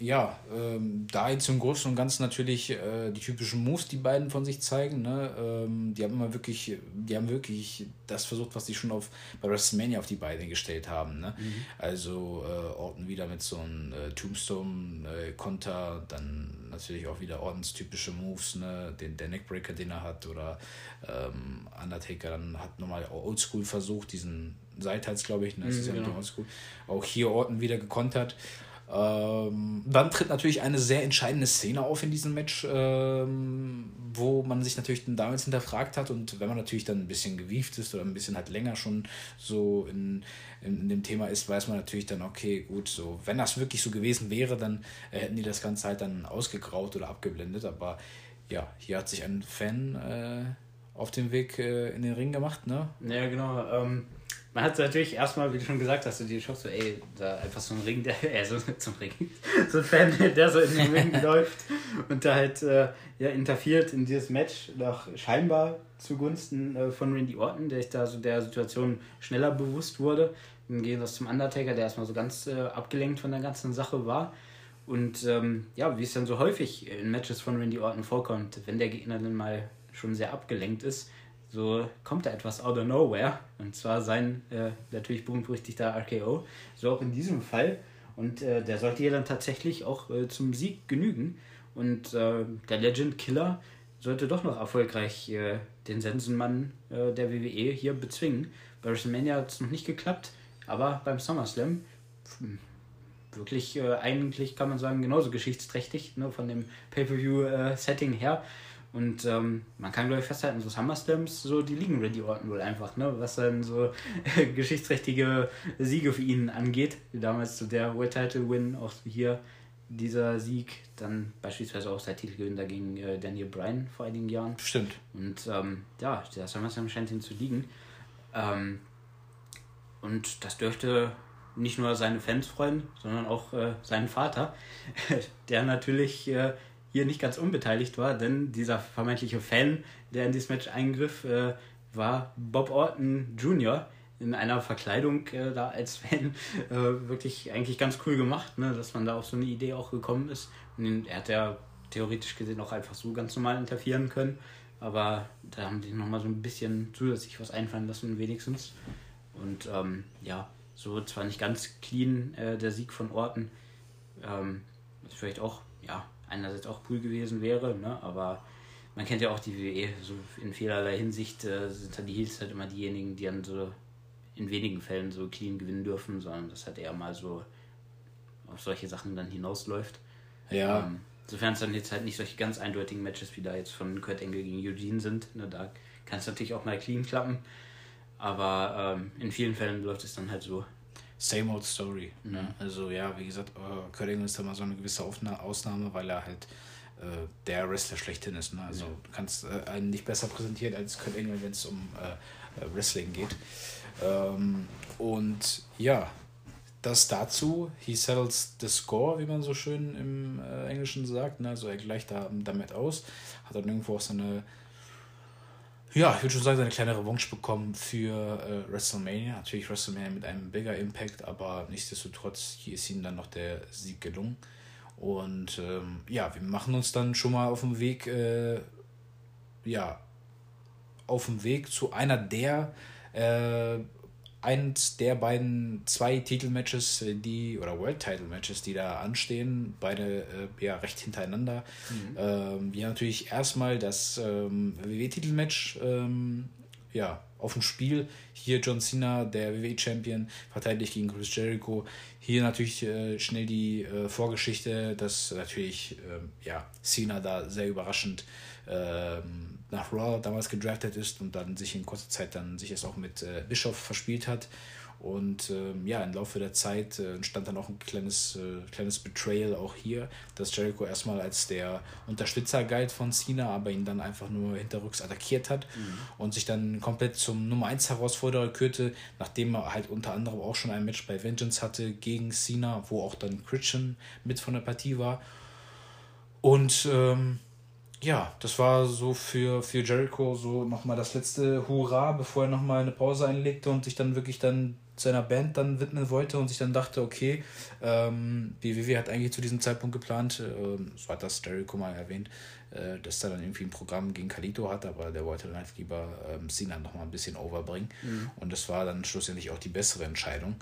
ja, ähm, da jetzt im Großen und Ganzen natürlich äh, die typischen Moves, die beiden von sich zeigen. Ne? Ähm, die haben immer wirklich, die haben wirklich das versucht, was die schon auf, bei WrestleMania auf die Beine gestellt haben. Ne? Mhm. Also äh, Orton wieder mit so einem äh, Tombstone-Konter, dann natürlich auch wieder Ortons typische Moves, ne? Den, der Neckbreaker, den er hat, oder ähm, Undertaker dann hat nochmal Oldschool versucht, diesen Seitals, glaube ich, ne? Das mhm, ist ja genau. Oldschool. Auch hier Orton wieder gekontert. Ähm, dann tritt natürlich eine sehr entscheidende Szene auf in diesem Match, ähm, wo man sich natürlich dann damals hinterfragt hat und wenn man natürlich dann ein bisschen gewieft ist oder ein bisschen halt länger schon so in, in, in dem Thema ist, weiß man natürlich dann, okay, gut, so, wenn das wirklich so gewesen wäre, dann äh, hätten die das Ganze halt dann ausgegraut oder abgeblendet, aber ja, hier hat sich ein Fan äh, auf den Weg äh, in den Ring gemacht, ne? Ja, genau. Ähm man hat natürlich erstmal, wie du schon gesagt hast, du dir schaust so, ey, da einfach so ein Ring, der, äh, so, so ein Ring, so ein Fan, der so in den Ring läuft und da halt, äh, ja, interferiert in dieses Match, doch scheinbar zugunsten äh, von Randy Orton, der sich da so der Situation schneller bewusst wurde, im Gegensatz zum Undertaker, der erstmal so ganz äh, abgelenkt von der ganzen Sache war. Und ähm, ja, wie es dann so häufig in Matches von Randy Orton vorkommt, wenn der Gegner dann mal schon sehr abgelenkt ist, so kommt da etwas out of nowhere. Und zwar sein äh, natürlich berühmt-berüchtigter RKO. So auch in diesem Fall. Und äh, der sollte ja dann tatsächlich auch äh, zum Sieg genügen. Und äh, der Legend Killer sollte doch noch erfolgreich äh, den Sensenmann äh, der WWE hier bezwingen. Bei WrestleMania hat es noch nicht geklappt, aber beim SummerSlam hm, wirklich eigentlich kann man sagen genauso geschichtsträchtig ne, von dem Pay-per-view-Setting her. Und ähm, man kann, glaube ich, festhalten, so SummerSlams, so die liegen Randy Orton wohl einfach, ne? Was dann so äh, geschichtsträchtige Siege für ihn angeht. Damals so der World Title Win, auch hier dieser Sieg, dann beispielsweise auch sein Titelgewinn dagegen äh, Daniel Bryan vor einigen Jahren. Stimmt. Und ähm, ja, der SummerSlam scheint ihm zu liegen. Ähm, und das dürfte nicht nur seine Fans freuen, sondern auch äh, seinen Vater, der natürlich äh, hier nicht ganz unbeteiligt war, denn dieser vermeintliche Fan, der in dieses Match eingriff, äh, war Bob Orton Jr. in einer Verkleidung äh, da als Fan. Äh, wirklich eigentlich ganz cool gemacht, ne, dass man da auf so eine Idee auch gekommen ist. Und er hat ja theoretisch gesehen auch einfach so ganz normal interferieren können. Aber da haben die nochmal so ein bisschen zusätzlich was einfallen lassen, wenigstens. Und ähm, ja, so zwar nicht ganz clean äh, der Sieg von Orton. Ähm, ist vielleicht auch, ja, einerseits auch cool gewesen wäre, ne? aber man kennt ja auch die WWE, so in vielerlei Hinsicht äh, sind dann die Heels halt immer diejenigen, die dann so in wenigen Fällen so clean gewinnen dürfen, sondern das hat eher mal so auf solche Sachen dann hinausläuft. Ja. Ähm, sofern es dann jetzt halt nicht solche ganz eindeutigen Matches wie da jetzt von Kurt Engel gegen Eugene sind, ne, da kann es natürlich auch mal clean klappen. Aber ähm, in vielen Fällen läuft es dann halt so, same old story. Ne? Mhm. Ne? Also ja, wie gesagt, äh, Kurt Angle ist da mal so eine gewisse Ausnahme, weil er halt äh, der Wrestler schlechthin ist. Ne? Also du kannst äh, einen nicht besser präsentieren als Kurt Angle, wenn es um äh, äh, Wrestling geht. Ähm, und ja, das dazu, he settles the score, wie man so schön im äh, Englischen sagt. Ne? Also er gleicht da damit aus, hat dann irgendwo auch so eine Ja, ich würde schon sagen, eine kleine Revanche bekommen für äh, WrestleMania. Natürlich WrestleMania mit einem bigger Impact, aber nichtsdestotrotz, hier ist ihnen dann noch der Sieg gelungen. Und ähm, ja, wir machen uns dann schon mal auf dem Weg, äh, ja, auf dem Weg zu einer der äh, eins der beiden zwei Titelmatches, äh, die oder World Title Matches, die da anstehen, beide äh, ja recht hintereinander. Mhm. Ähm, wir haben natürlich erstmal das ähm, WWE-Titelmatch ähm, ja, auf dem Spiel. Hier John Cena, der WWE-Champion, verteidigt gegen Chris Jericho. Hier natürlich äh, schnell die äh, Vorgeschichte, dass natürlich äh, ja, Cena da sehr überraschend ähm, nach Raw damals gedraftet ist und dann sich in kurzer Zeit dann sich es auch mit äh, Bischof verspielt hat. Und ähm, ja, im Laufe der Zeit äh, entstand dann auch ein kleines, äh, kleines Betrayal auch hier, dass Jericho erstmal als der Unterstützer galt von Cena, aber ihn dann einfach nur hinterrücks attackiert hat mhm. und sich dann komplett zum Nummer 1 Herausforderer kürte, nachdem er halt unter anderem auch schon ein Match bei Vengeance hatte gegen Cena, wo auch dann Christian mit von der Partie war. Und ähm, ja, das war so für, für Jericho so nochmal das letzte Hurra, bevor er nochmal eine Pause einlegte und sich dann wirklich dann seiner Band dann widmen wollte und sich dann dachte, okay, ähm, BWW hat eigentlich zu diesem Zeitpunkt geplant, äh, so hat das Jericho mal erwähnt, äh, dass er dann irgendwie ein Programm gegen Kalito hat, aber der wollte dann halt lieber ähm, Cena nochmal ein bisschen overbringen mhm. und das war dann schlussendlich auch die bessere Entscheidung.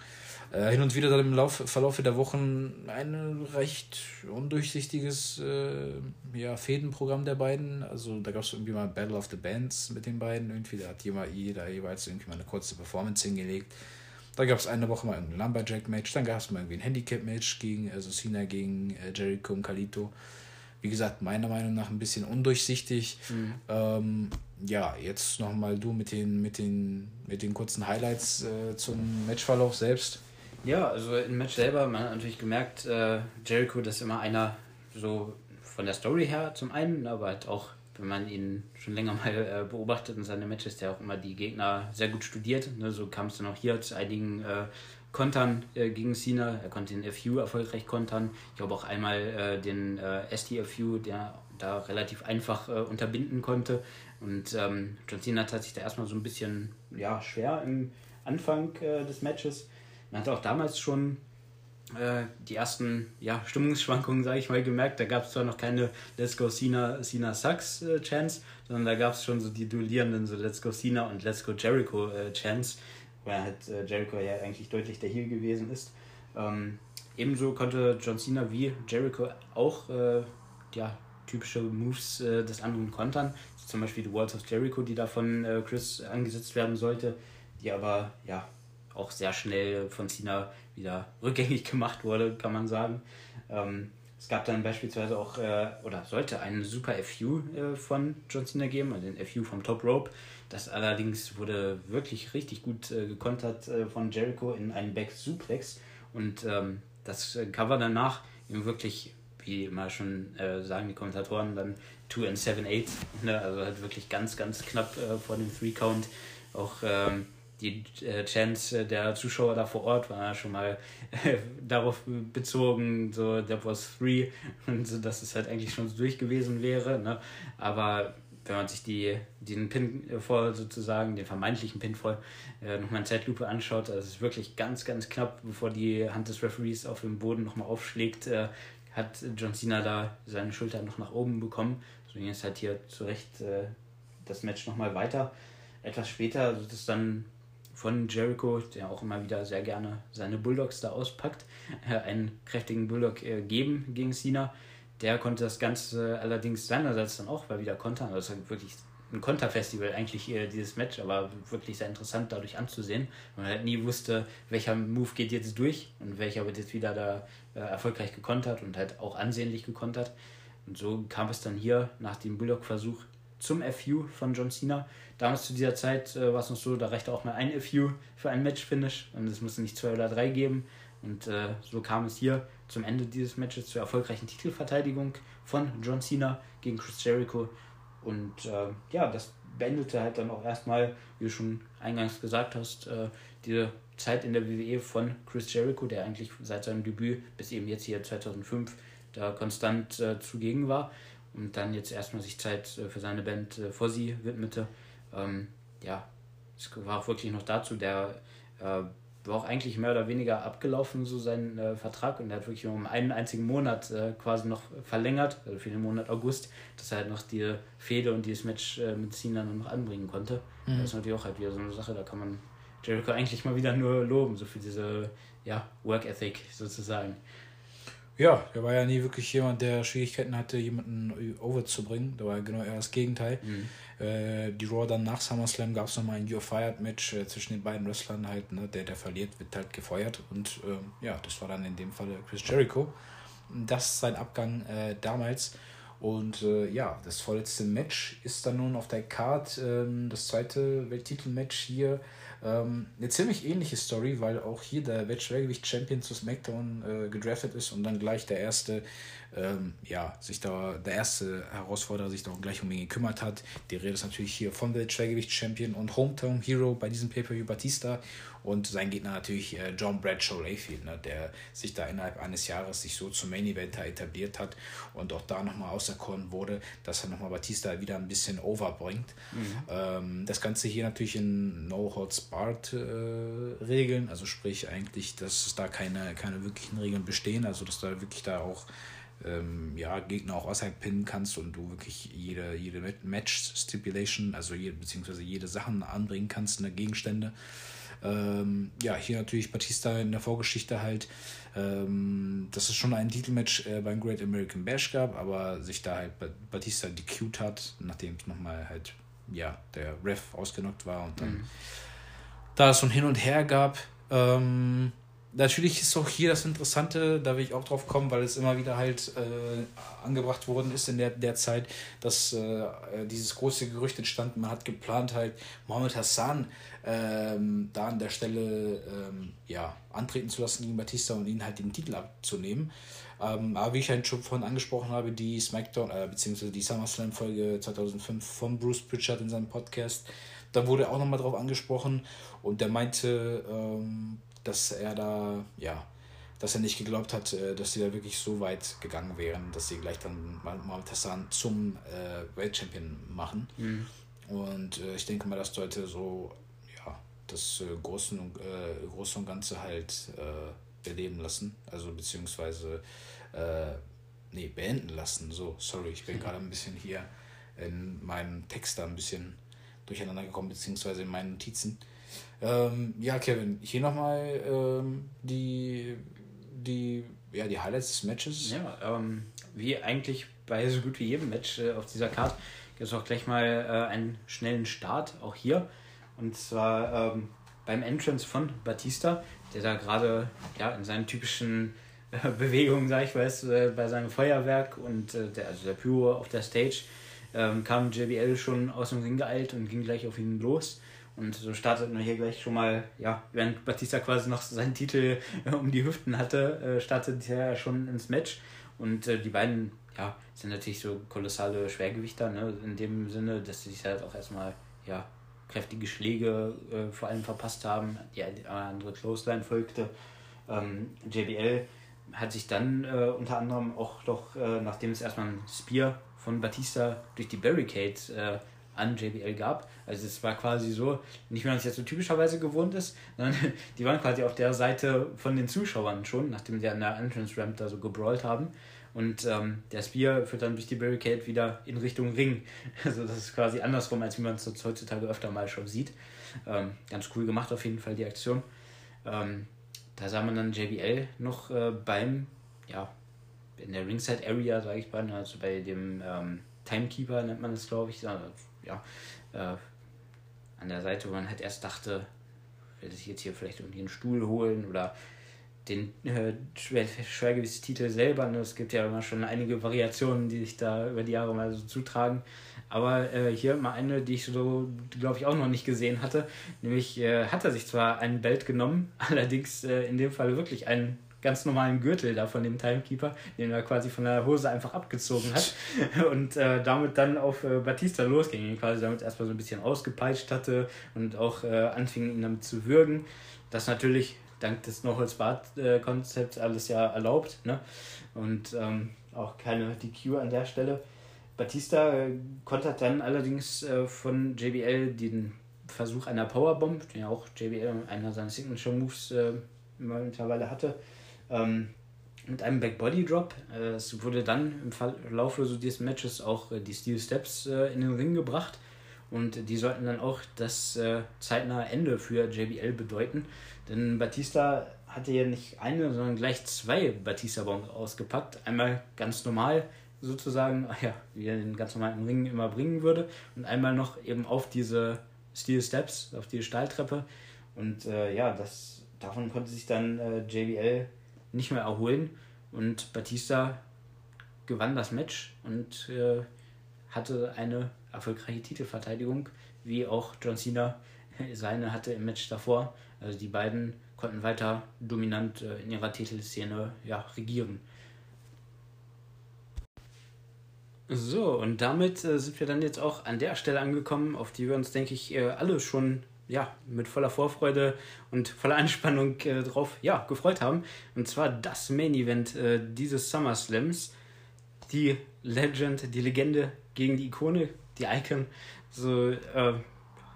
Äh, hin und wieder dann im Lauf, Verlauf der Wochen ein recht undurchsichtiges äh, ja, Fädenprogramm der beiden. Also da gab es irgendwie mal Battle of the Bands mit den beiden. Irgendwie, da hat jeder jeweils irgendwie mal eine kurze Performance hingelegt. Da gab es eine Woche mal ein Lumberjack-Match, dann gab es mal irgendwie ein Handicap-Match gegen also Cena gegen äh, Jericho und Kalito. Wie gesagt, meiner Meinung nach ein bisschen undurchsichtig. Mhm. Ähm, ja, jetzt nochmal du mit den, mit den, mit den kurzen Highlights äh, zum Matchverlauf selbst. Ja, also im Match selber, man hat natürlich gemerkt, äh, Jericho, das ist immer einer so von der Story her zum einen, aber halt auch, wenn man ihn schon länger mal äh, beobachtet in seinen Matches, der auch immer die Gegner sehr gut studiert. Ne? So kam es dann auch hier zu einigen äh, Kontern äh, gegen Cena. Er konnte den FU erfolgreich kontern. Ich glaube auch einmal äh, den äh, STFU, der da relativ einfach äh, unterbinden konnte. Und ähm, John Cena tat sich da erstmal so ein bisschen ja, schwer im Anfang des Matches. Man hat auch damals schon äh, die ersten ja, Stimmungsschwankungen, sage ich mal, gemerkt. Da gab es zwar noch keine Let's Go Cena, Cena Sucks äh, Chance, sondern da gab es schon so die duellierenden so Let's Go Cena und Let's Go Jericho äh, Chance, weil halt äh, Jericho ja eigentlich deutlich der Heel gewesen ist. Ähm, ebenso konnte John Cena wie Jericho auch äh, ja, typische Moves äh, des anderen kontern. Zum Beispiel die Walls of Jericho, die da von Chris angesetzt werden sollte, die aber ja auch sehr schnell von Cena wieder rückgängig gemacht wurde, kann man sagen. Ähm, es gab dann beispielsweise auch, äh, oder sollte einen super FU äh, von John Cena geben, also den FU vom Top Rope. Das allerdings wurde wirklich richtig gut äh, gekontert äh, von Jericho in einen Back Suplex. Und ähm, das äh, Cover danach eben wirklich, wie immer schon äh, sagen die Kommentatoren, dann 2 and 7 8. Ne? Also halt wirklich ganz, ganz knapp vor dem Three Count. Auch ähm, die äh, Chance der Zuschauer da vor Ort war schon mal äh, darauf bezogen, so that was free und so, dass es halt eigentlich schon so durch gewesen wäre. Ne? Aber wenn man sich die, den Pinfall sozusagen, den vermeintlichen Pinfall, äh, nochmal in Zeitlupe anschaut, also es ist wirklich ganz, ganz knapp, bevor die Hand des Referees auf dem Boden nochmal aufschlägt, äh, hat John Cena da seine Schulter noch nach oben bekommen. So ging es halt hier zurecht äh, das Match nochmal weiter. Etwas später wird es dann von Jericho, der auch immer wieder sehr gerne seine Bulldogs da auspackt, äh, einen kräftigen Bulldog äh, geben gegen Cena. Der konnte das Ganze allerdings seinerseits dann auch mal wieder kontern. Also es war wirklich ein Konterfestival eigentlich äh, dieses Match, aber wirklich sehr interessant dadurch anzusehen. Man halt nie wusste, welcher Move geht jetzt durch und welcher wird jetzt wieder da erfolgreich gekontert und halt auch ansehnlich gekontert. Und so kam es dann hier nach dem Bulldog-Versuch zum FU von John Cena. Damals zu dieser Zeit äh, war es noch so, da reichte auch mal ein FU für ein Match-Finish und es musste nicht zwei oder drei geben. Und äh, so kam es hier zum Ende dieses Matches zur erfolgreichen Titelverteidigung von John Cena gegen Chris Jericho. Und äh, ja, das beendete halt dann auch erstmal, wie du schon eingangs gesagt hast, äh, diese Zeit in der WWE von Chris Jericho, der eigentlich seit seinem Debüt bis eben jetzt hier 2005 da konstant äh, zugegen war und dann jetzt erstmal sich Zeit äh, für seine Band äh, vor sie widmete. ähm, ja, es war auch wirklich noch dazu, der äh, war auch eigentlich mehr oder weniger abgelaufen, so sein äh, Vertrag, und er hat wirklich um einen einzigen Monat äh, quasi noch verlängert, also für den Monat August, dass er halt noch die Fehde und dieses Match äh, mit Cena noch anbringen konnte. Mhm. Das ist natürlich auch halt wieder so eine Sache, da kann man Jericho eigentlich mal wieder nur loben, so für diese ja, Work Ethic sozusagen. Ja, er war ja nie wirklich jemand, der Schwierigkeiten hatte, jemanden over zu bringen. Da war genau eher das Gegenteil. Mhm. Äh, die Raw dann nach SummerSlam gab es nochmal ein You're Fired Match äh, zwischen den beiden Wrestlern halt. Ne? Der, der verliert, wird halt gefeuert. Und äh, ja, das war dann in dem Fall Chris Jericho. Das ist sein Abgang äh, damals. Und äh, ja, das vorletzte Match ist dann nun auf der Card. Ähm, das zweite Welttitelmatch hier ähm, eine ziemlich ähnliche Story, weil auch hier der Weltschwergewicht-Champion zu SmackDown äh, gedraftet ist und dann gleich der erste ähm, ja, sich da der erste Herausforderer sich da auch gleich um ihn gekümmert hat. Die Rede ist natürlich hier vom Weltschwergewicht-Champion und Hometown Hero bei diesem Pay-Per-View Batista und sein Gegner natürlich äh, John Bradshaw Layfield, ne, der sich da innerhalb eines Jahres sich so zum Main Eventer etabliert hat und auch da nochmal auserkoren wurde, dass er nochmal Batista wieder ein bisschen overbringt. Mhm. Ähm, das Ganze hier natürlich in No Holds Barred äh, Regeln, also sprich eigentlich, dass es da keine, keine wirklichen Regeln bestehen, also dass da wirklich da auch ähm, ja, Gegner auch außerhalb pinnen kannst und du wirklich jede, jede Match-Stipulation, also jede, beziehungsweise jede Sachen anbringen kannst, eine Gegenstände. Ähm, ja, hier natürlich Batista in der Vorgeschichte halt, ähm, dass es schon ein Titelmatch äh, beim Great American Bash gab, aber sich da halt Batista DQ'd hat, nachdem es nochmal halt, ja, der Ref ausgenockt war und dann mhm. da es so ein Hin und Her gab. Ähm, natürlich ist auch hier das Interessante, da will ich auch drauf kommen, weil es immer wieder halt äh, angebracht worden ist in der, der Zeit, dass äh, dieses große Gerücht entstanden, man hat geplant halt Mohamed Hassan ähm, da an der Stelle ähm, ja, antreten zu lassen gegen Batista und ihn halt den Titel abzunehmen. Ähm, aber wie ich halt schon vorhin angesprochen habe, die SmackDown, äh, beziehungsweise die SummerSlam-Folge 2005 von Bruce Pritchard in seinem Podcast, da wurde auch nochmal drauf angesprochen und der meinte, ähm, dass er da, ja, dass er nicht geglaubt hat, äh, dass sie da wirklich so weit gegangen wären, dass sie gleich dann Mohamed Hassan zum äh, Weltchampion machen. Mhm. Und äh, ich denke mal, das sollte so, das äh, Großen und, äh, Große und Ganze halt äh, beleben lassen. Also beziehungsweise, äh, nee, beenden lassen. So, sorry, ich bin gerade ein bisschen hier in meinem Text da ein bisschen durcheinander gekommen, beziehungsweise in meinen Notizen. Ähm, ja, Kevin, hier nochmal ähm, die, die, ja, die Highlights des Matches. Ja, ähm, wie eigentlich bei so gut wie jedem Match äh, auf dieser Karte gibt es auch gleich mal äh, einen schnellen Start, auch hier. Und zwar ähm, beim Entrance von Batista, der da gerade ja, in seinen typischen äh, Bewegungen, sag ich weiß, äh, bei seinem Feuerwerk und äh, der, also der Pyro auf der Stage, ähm, kam JBL schon aus dem Ring geeilt und ging gleich auf ihn los. Und so startet man hier gleich schon mal, ja, während Batista quasi noch seinen Titel äh, um die Hüften hatte, äh, startet er schon ins Match. Und äh, die beiden, ja, sind natürlich so kolossale Schwergewichter, ne, in dem Sinne, dass sie sich halt auch erstmal, ja, kräftige Schläge äh, vor allem verpasst haben. Die andere Clothesline folgte. Ähm, JBL hat sich dann äh, unter anderem auch doch, äh, nachdem es erstmal ein Spear von Batista durch die Barricade äh, an JBL gab. Also es war quasi so, nicht wie man es jetzt so typischerweise gewohnt ist, sondern die waren quasi auf der Seite von den Zuschauern schon, nachdem sie an der Entrance Ramp da so gebrawlt haben. Und ähm, der Spear führt dann durch die Barricade wieder in Richtung Ring. Also das ist quasi andersrum, als wie man es heutzutage öfter mal schon sieht. Ähm, ganz cool gemacht auf jeden Fall die Aktion. Ähm, da sah man dann JBL noch äh, beim, ja, in der Ringside Area, sage ich mal, also bei dem ähm, Timekeeper nennt man es, glaube ich, ja, äh, an der Seite, wo man halt erst dachte, will sich jetzt hier vielleicht irgendwie einen Stuhl holen oder den äh, Schwer Schwergewichtstitel selber. Ne? Es gibt ja immer schon einige Variationen, die sich da über die Jahre mal so zutragen. Aber äh, hier mal eine, die ich so, glaube ich, auch noch nicht gesehen hatte. Nämlich äh, hat er sich zwar ein Belt genommen, allerdings äh, in dem Fall wirklich einen ganz normalen Gürtel da von dem Timekeeper, den er quasi von der Hose einfach abgezogen hat und äh, damit dann auf äh, Batista losging, ihn quasi damit erstmal so ein bisschen ausgepeitscht hatte und auch äh, anfing ihn damit zu würgen. Das natürlich dank des No-Holz-Bart-Konzepts alles ja erlaubt ne? und ähm, auch keine DQ an der Stelle. Batista äh, kontert dann allerdings äh, von JBL den Versuch einer Powerbomb, den ja auch JBL einer seiner Signature Moves äh, mittlerweile hatte, ähm, mit einem Backbody Drop. Äh, es wurde dann im Verlauf so dieses Matches auch äh, die Steel Steps äh, in den Ring gebracht und die sollten dann auch das äh, zeitnahe Ende für JBL bedeuten, denn Batista hatte ja nicht eine, sondern gleich zwei Batista-Bombs ausgepackt. Einmal ganz normal sozusagen, ja, wie er den ganz normalen Ring immer bringen würde. Und einmal noch eben auf diese Steel Steps, auf die Stahltreppe. Und äh, ja, das, davon konnte sich dann äh, JBL nicht mehr erholen. Und Batista gewann das Match und äh, hatte eine erfolgreiche Titelverteidigung, wie auch John Cena seine hatte im Match davor. Also die beiden konnten weiter dominant äh, in ihrer Titelszene ja, regieren. So, und damit äh, sind wir dann jetzt auch an der Stelle angekommen, auf die wir uns, denke ich, äh, alle schon ja, mit voller Vorfreude und voller Anspannung drauf ja, gefreut haben. Und zwar das Main Event dieses SummerSlams. Die Legend, die Legende gegen die Ikone, die Icon. So äh,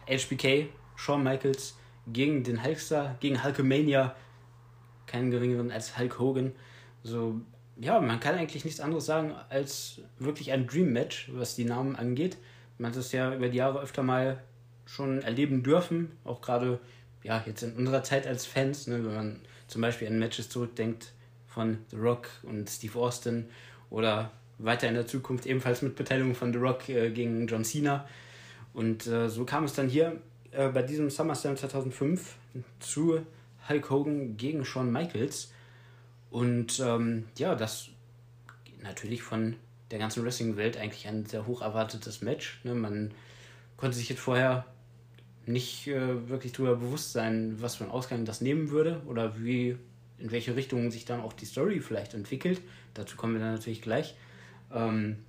HBK, Shawn Michaels gegen den Hulkster, gegen Hulkamania. Keinen geringeren als Hulk Hogan. So, ja, man kann eigentlich nichts anderes sagen als wirklich ein Dream Match, was die Namen angeht. Man hat es ja über die Jahre öfter mal schon erleben dürfen, auch gerade ja, jetzt in unserer Zeit als Fans, ne, wenn man zum Beispiel an Matches zurückdenkt von The Rock und Steve Austin oder weiter in der Zukunft ebenfalls mit Beteiligung von The Rock äh, gegen John Cena. Und äh, so kam es dann hier äh, bei diesem SummerSlam 2005 zu Hulk Hogan gegen Shawn Michaels. Und ähm, ja, das natürlich von der ganzen Wrestling-Welt eigentlich ein sehr hoch erwartetes Match. Ne? Man konnte sich jetzt vorher nicht äh, wirklich darüber bewusst sein, was für einen Ausgang das nehmen würde oder wie, in welche Richtung sich dann auch die Story vielleicht entwickelt. Dazu kommen wir dann natürlich gleich. Ähm,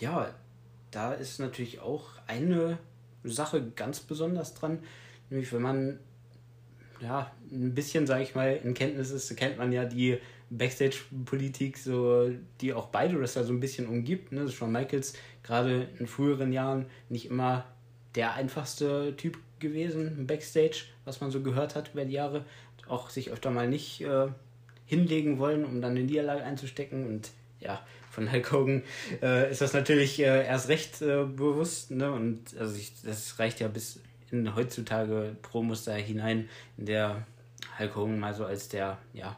ja, da ist natürlich auch eine Sache ganz besonders dran, nämlich wenn man ja, ein bisschen, sage ich mal, in Kenntnis ist, kennt man ja die Backstage-Politik, so, die auch beide Wrestler so ein bisschen umgibt. Ne? Shawn Michaels gerade in früheren Jahren nicht immer der einfachste Typ gewesen Backstage, was man so gehört hat über die Jahre. Auch sich öfter mal nicht äh, hinlegen wollen, um dann eine Niederlage einzustecken. Und ja, von Hulk Hogan äh, ist das natürlich äh, erst recht äh, bewusst. Ne? Und also ich, das reicht ja bis in heutzutage Pro-Muster hinein, in der Hulk Hogan mal so als der, ja,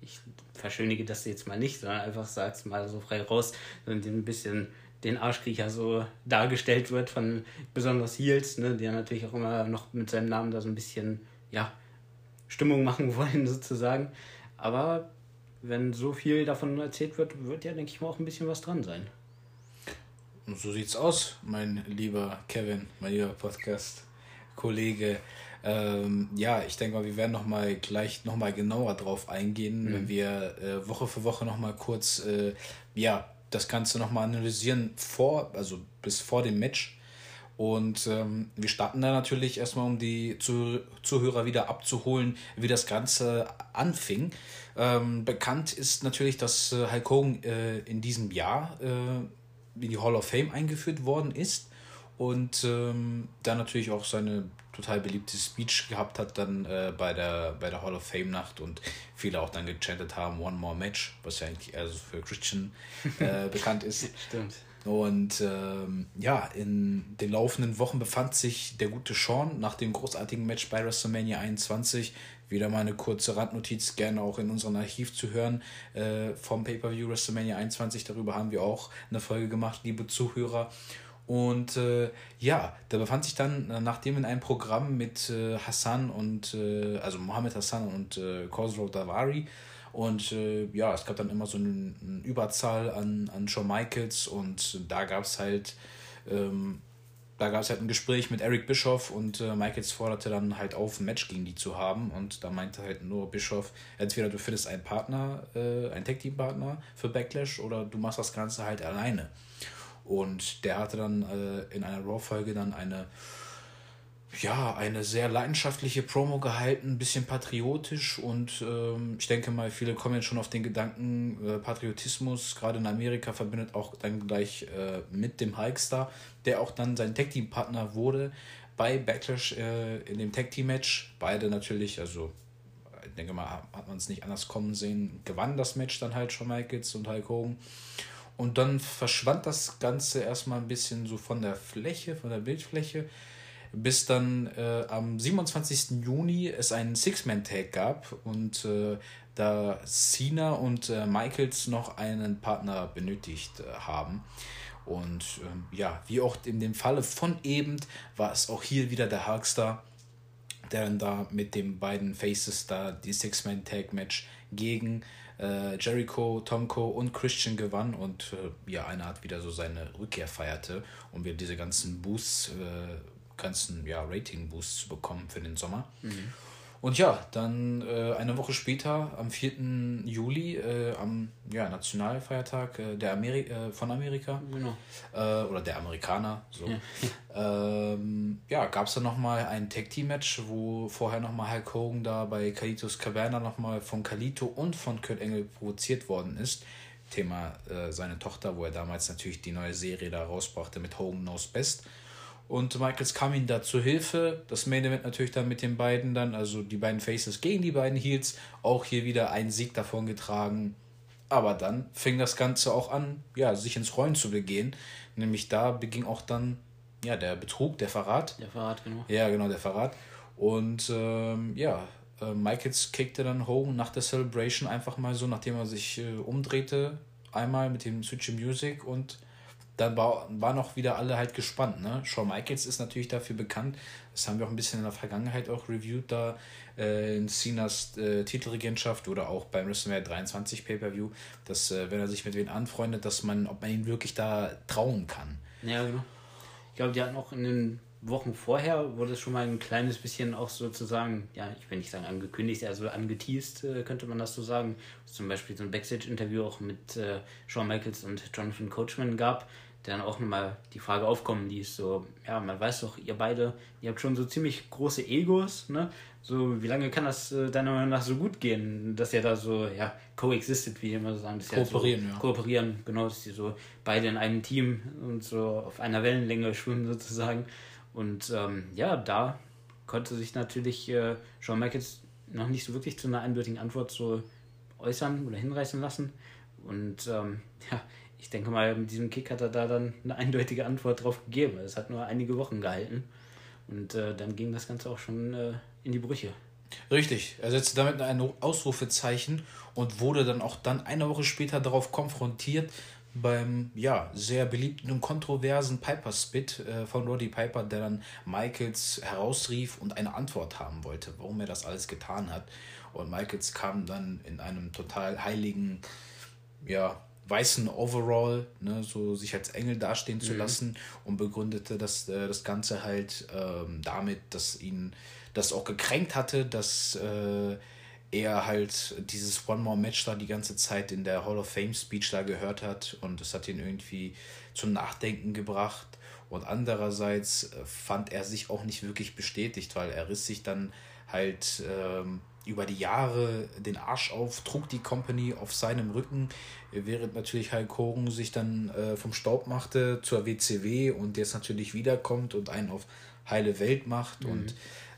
ich verschönige das jetzt mal nicht, sondern einfach sag's mal so frei raus und ein bisschen den Arschkriecher so dargestellt wird von besonders Heels, ne, ja natürlich auch immer noch mit seinem Namen da so ein bisschen, ja, Stimmung machen wollen sozusagen. Aber wenn so viel davon erzählt wird, wird ja, denke ich mal, auch ein bisschen was dran sein. Und so sieht's aus, mein lieber Kevin, mein lieber Podcast-Kollege. Ähm, ja, ich denke mal, wir werden noch mal gleich noch mal genauer drauf eingehen, mhm. wenn wir äh, Woche für Woche noch mal kurz äh, ja, das Ganze noch mal analysieren vor, also bis vor dem Match. Und ähm, wir starten da natürlich erstmal, um die Zuhörer wieder abzuholen, wie das Ganze anfing. Ähm, bekannt ist natürlich, dass äh, Hulk Hogan äh, in diesem Jahr äh, in die Hall of Fame eingeführt worden ist und ähm, dann natürlich auch seine total beliebte Speech gehabt hat dann äh, bei, der, bei der Hall of Fame Nacht und viele auch dann gechantet haben One More Match, was ja eigentlich eher so für Christian äh, bekannt ist. Stimmt. Und ähm, ja, in den laufenden Wochen befand sich der gute Sean nach dem großartigen Match bei WrestleMania 21 wieder mal eine kurze Randnotiz, gerne auch in unserem Archiv zu hören äh, vom Pay-Per-View WrestleMania 21. Darüber haben wir auch eine Folge gemacht, liebe Zuhörer. Und äh, ja, da befand sich dann, äh, nachdem in einem Programm mit äh, Hassan und, äh, also Mohammed Hassan und äh, Khosrow Davari, und äh, ja, es gab dann immer so eine, eine Überzahl an, an Shawn Michaels und da gab es halt ähm, da gab es halt ein Gespräch mit Eric Bischoff und äh, Michaels forderte dann halt auf, ein Match gegen die zu haben. Und da meinte halt nur Bischoff, entweder du findest einen Partner, äh, einen Tag-Team-Partner für Backlash oder du machst das Ganze halt alleine. Und der hatte dann äh, in einer Raw-Folge dann eine, ja, eine sehr leidenschaftliche Promo gehalten, ein bisschen patriotisch und ähm, ich denke mal, viele kommen jetzt schon auf den Gedanken, äh, Patriotismus, gerade in Amerika, verbindet auch dann gleich äh, mit dem Hulkstar, der auch dann sein Tag-Team-Partner wurde bei Backlash äh, in dem Tag-Team-Match. Beide natürlich, also ich denke mal, hat man es nicht anders kommen sehen, gewann das Match dann halt Shawn Michaels und Hulk Hogan. Und dann verschwand das Ganze erstmal ein bisschen so von der Fläche, von der Bildfläche bis dann äh, am 27. Juni es einen Six-Man-Tag gab und äh, da Cena und äh, Michaels noch einen Partner benötigt äh, haben. Und ähm, ja, wie auch in dem Falle von eben war es auch hier wieder der Hulkstar, der dann da mit den beiden Faces da die Six-Man-Tag-Match gegen äh, Jericho, Tomko und Christian gewann und äh, ja, einer hat wieder so seine Rückkehr feierte und wir diese ganzen Boosts äh, ganzen ja, Rating-Boost zu bekommen für den Sommer. Mhm. Und ja, dann äh, eine Woche später, am 4. Juli, äh, am ja, Nationalfeiertag äh, der Ameri äh, von Amerika, genau. Äh, oder der Amerikaner, so, ja, ähm, ja gab es dann nochmal ein Tag-Team-Match, wo vorher nochmal Hulk Hogan da bei Kalitos Caverna nochmal von Kalito und von Kurt Engel provoziert worden ist. Thema äh, seine Tochter, wo er damals natürlich die neue Serie da rausbrachte mit Hogan Knows Best. Und Michaels kam ihm da zu Hilfe. Das Main Event natürlich dann mit den beiden dann, also die beiden Faces gegen die beiden Heels. Auch hier wieder ein Sieg davon getragen. Aber dann fing das Ganze auch an, ja, sich ins Rollen zu begehen. Nämlich da beging auch dann, ja, der Betrug, der Verrat. Der Verrat, genau. Ja, genau, der Verrat. Und ähm, ja, äh, Michaels kickte dann Hogan nach der Celebration einfach mal so, nachdem er sich äh, umdrehte, einmal mit dem Switch Music und dann war, waren auch wieder alle halt gespannt. Ne? Shawn Michaels ist natürlich dafür bekannt, das haben wir auch ein bisschen in der Vergangenheit auch reviewed, da äh, in Cenas äh, Titelregentschaft oder auch beim WrestleMania 23 Pay-Per-View, dass äh, wenn er sich mit wen anfreundet, dass man, ob man ihn wirklich da trauen kann. Ja, genau. Ich glaube, die hatten auch in den Wochen vorher, wurde es schon mal ein kleines bisschen auch sozusagen, ja, ich will nicht sagen angekündigt, also angeteased, äh, könnte man das so sagen. Zum Beispiel so ein Backstage-Interview auch mit äh, Shawn Michaels und Jonathan Coachman gab, dann auch nochmal die Frage aufkommen, die ist so, ja, man weiß doch, ihr beide, ihr habt schon so ziemlich große Egos, ne? So, wie lange kann das äh, deiner Meinung nach so gut gehen, dass ihr da so, ja, coexistet, wie immer so sagen. Das kooperieren, ja, so, ja. Kooperieren, genau, dass die so beide in einem Team und so auf einer Wellenlänge schwimmen sozusagen. Und ähm, ja, da konnte sich natürlich äh, Shawn Michaels noch nicht so wirklich zu einer eindeutigen Antwort so äußern oder hinreißen lassen. Und ähm, ja, ich denke mal, mit diesem Kick hat er da dann eine eindeutige Antwort drauf gegeben. Es hat nur einige Wochen gehalten. Und äh, dann ging das Ganze auch schon äh, in die Brüche. Richtig, er setzte damit ein Ausrufezeichen und wurde dann auch dann eine Woche später darauf konfrontiert beim ja sehr beliebten und kontroversen Piper Spit äh, von Roddy Piper, der dann Michaels herausrief und eine Antwort haben wollte, warum er das alles getan hat. Und Michaels kam dann in einem total heiligen ja weißen Overall, ne, so sich als Engel dastehen zu mhm. lassen und begründete das, äh, das Ganze halt ähm, damit, dass ihn das auch gekränkt hatte, dass äh, er halt dieses One More Match da die ganze Zeit in der Hall of Fame Speech da gehört hat und das hat ihn irgendwie zum Nachdenken gebracht. Und andererseits äh, fand er sich auch nicht wirklich bestätigt, weil er riss sich dann halt ähm, über die Jahre den Arsch auf, trug die Company auf seinem Rücken, während natürlich Hulk Hogan sich dann äh, vom Staub machte zur WCW und jetzt natürlich wiederkommt und einen auf heile Welt macht mhm. und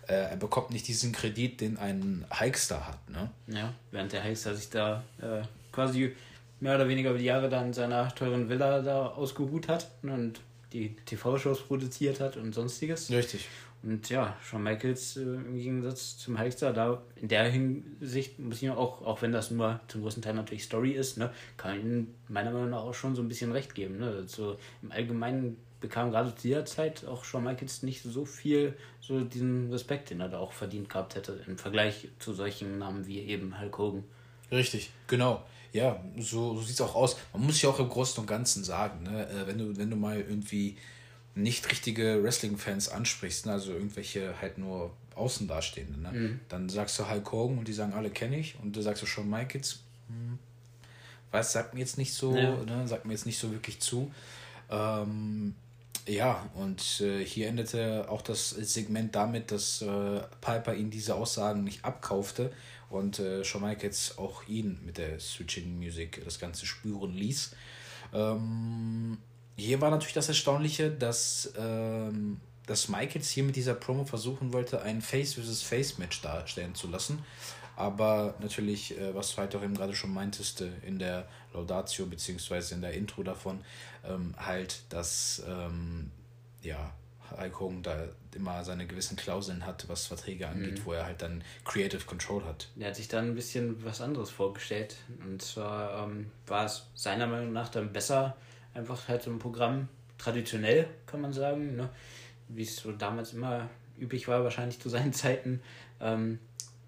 äh, er bekommt nicht diesen Kredit, den ein Hulkster hat. Ne? Ja, während der Hulkster sich da äh, quasi mehr oder weniger über die Jahre dann in seiner teuren Villa da ausgeruht hat und die TV-Shows produziert hat und sonstiges. Richtig. Und ja, Shawn Michaels äh, im Gegensatz zum Hulkster, da in der Hinsicht muss ich auch, auch wenn das nur zum größten Teil natürlich Story ist, ne, kann ihm meiner Meinung nach auch schon so ein bisschen recht geben. Ne? Also im Allgemeinen bekam gerade zu dieser Zeit auch Shawn Michaels nicht so viel so diesen Respekt, den er da auch verdient gehabt hätte, im Vergleich zu solchen Namen wie eben Hulk Hogan. Richtig, genau. Ja, so, so sieht es auch aus. Man muss ja auch im Großen und Ganzen sagen, ne? Äh, wenn, du, wenn du mal irgendwie nicht richtige Wrestling-Fans ansprichst, ne? also irgendwelche halt nur außen dastehende, ne? Mhm. dann sagst du Hulk Hogan und die sagen alle kenne ich und du sagst du schon Michaels, hm, weiß, sagt mir jetzt nicht so, ja. ne? sagt mir jetzt nicht so wirklich zu. Ähm, Ja, und äh, hier endete auch das Segment damit, dass äh, Piper ihn diese Aussagen nicht abkaufte und äh, Shawn Michaels auch ihn mit der Switching Music das Ganze spüren ließ. Ähm, hier war natürlich das Erstaunliche, dass, ähm, dass Michaels hier mit dieser Promo versuchen wollte, ein Face vs. Face Match darstellen zu lassen. Aber natürlich, äh, was du halt auch eben gerade schon meintest, äh, in der Laudatio beziehungsweise in der Intro davon, ähm, halt, dass ähm, ja, Hulk Hogan da immer seine gewissen Klauseln hat, was Verträge angeht, mhm. wo er halt dann Creative Control hat. Er hat sich dann ein bisschen was anderes vorgestellt. Und zwar ähm, war es seiner Meinung nach dann besser, einfach halt so ein Programm traditionell, kann man sagen, ne? wie es so damals immer üblich war, wahrscheinlich zu seinen Zeiten, ähm,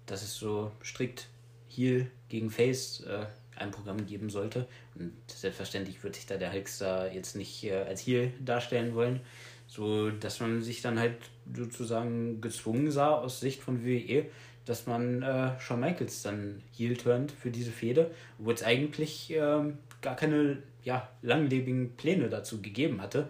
dass es so strikt Heel gegen Face äh, ein Programm geben sollte. Und selbstverständlich wird sich da der Hulkster jetzt nicht äh, als Heel darstellen wollen so, dass man sich dann halt sozusagen gezwungen sah aus Sicht von WWE, dass man äh, Shawn Michaels dann heel turnt für diese Fehde, wo es eigentlich ähm, gar keine ja, langlebigen Pläne dazu gegeben hatte.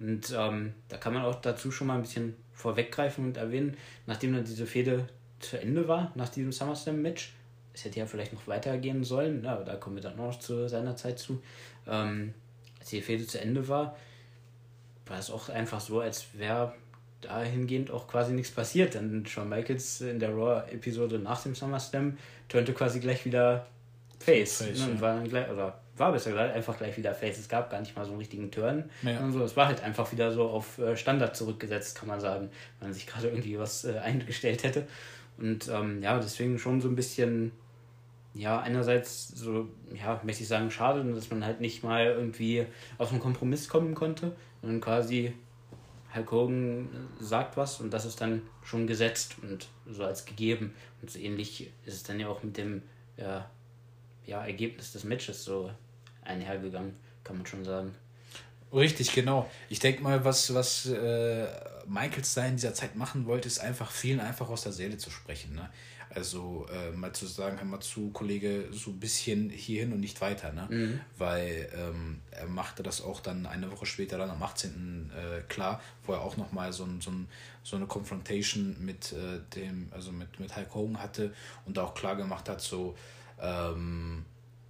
Und ähm, da kann man auch dazu schon mal ein bisschen vorweggreifen und erwähnen, nachdem dann diese Fehde zu Ende war, nach diesem SummerSlam-Match, es hätte ja vielleicht noch weitergehen sollen, aber da kommen wir dann noch zu seiner Zeit zu, ähm, als die Fehde zu Ende war, war es auch einfach so, als wäre dahingehend auch quasi nichts passiert. Denn Shawn Michaels in der Raw-Episode nach dem SummerSlam turnte quasi gleich wieder Face. Face ne? ja. war dann gleich, oder war besser gesagt, einfach gleich wieder Face. Es gab gar nicht mal so einen richtigen Turn. Ja. Und so. Es war halt einfach wieder so auf äh, Standard zurückgesetzt, kann man sagen, wenn man sich gerade irgendwie was äh, eingestellt hätte. Und ähm, ja, deswegen schon so ein bisschen, ja, einerseits so, ja, möchte ich sagen, schade, dass man halt nicht mal irgendwie auf einen Kompromiss kommen konnte und quasi Hulk Hogan sagt was und das ist dann schon gesetzt und so als gegeben. Und so ähnlich ist es dann ja auch mit dem ja, ja, Ergebnis des Matches so einhergegangen, kann man schon sagen. Richtig, genau. Ich denke mal, was, was äh, Michaels da in dieser Zeit machen wollte, ist einfach vielen einfach aus der Seele zu sprechen. Ne? Also äh, mal zu sagen, hör mal zu, Kollege, so ein bisschen hierhin und nicht weiter, ne? Mhm. Weil ähm, er machte das auch dann eine Woche später, dann am 18. Äh, klar, wo er auch nochmal so, ein, so, ein, so eine Confrontation mit äh, dem, also mit, mit Hulk Hogan hatte und auch klar gemacht hat, so, ähm,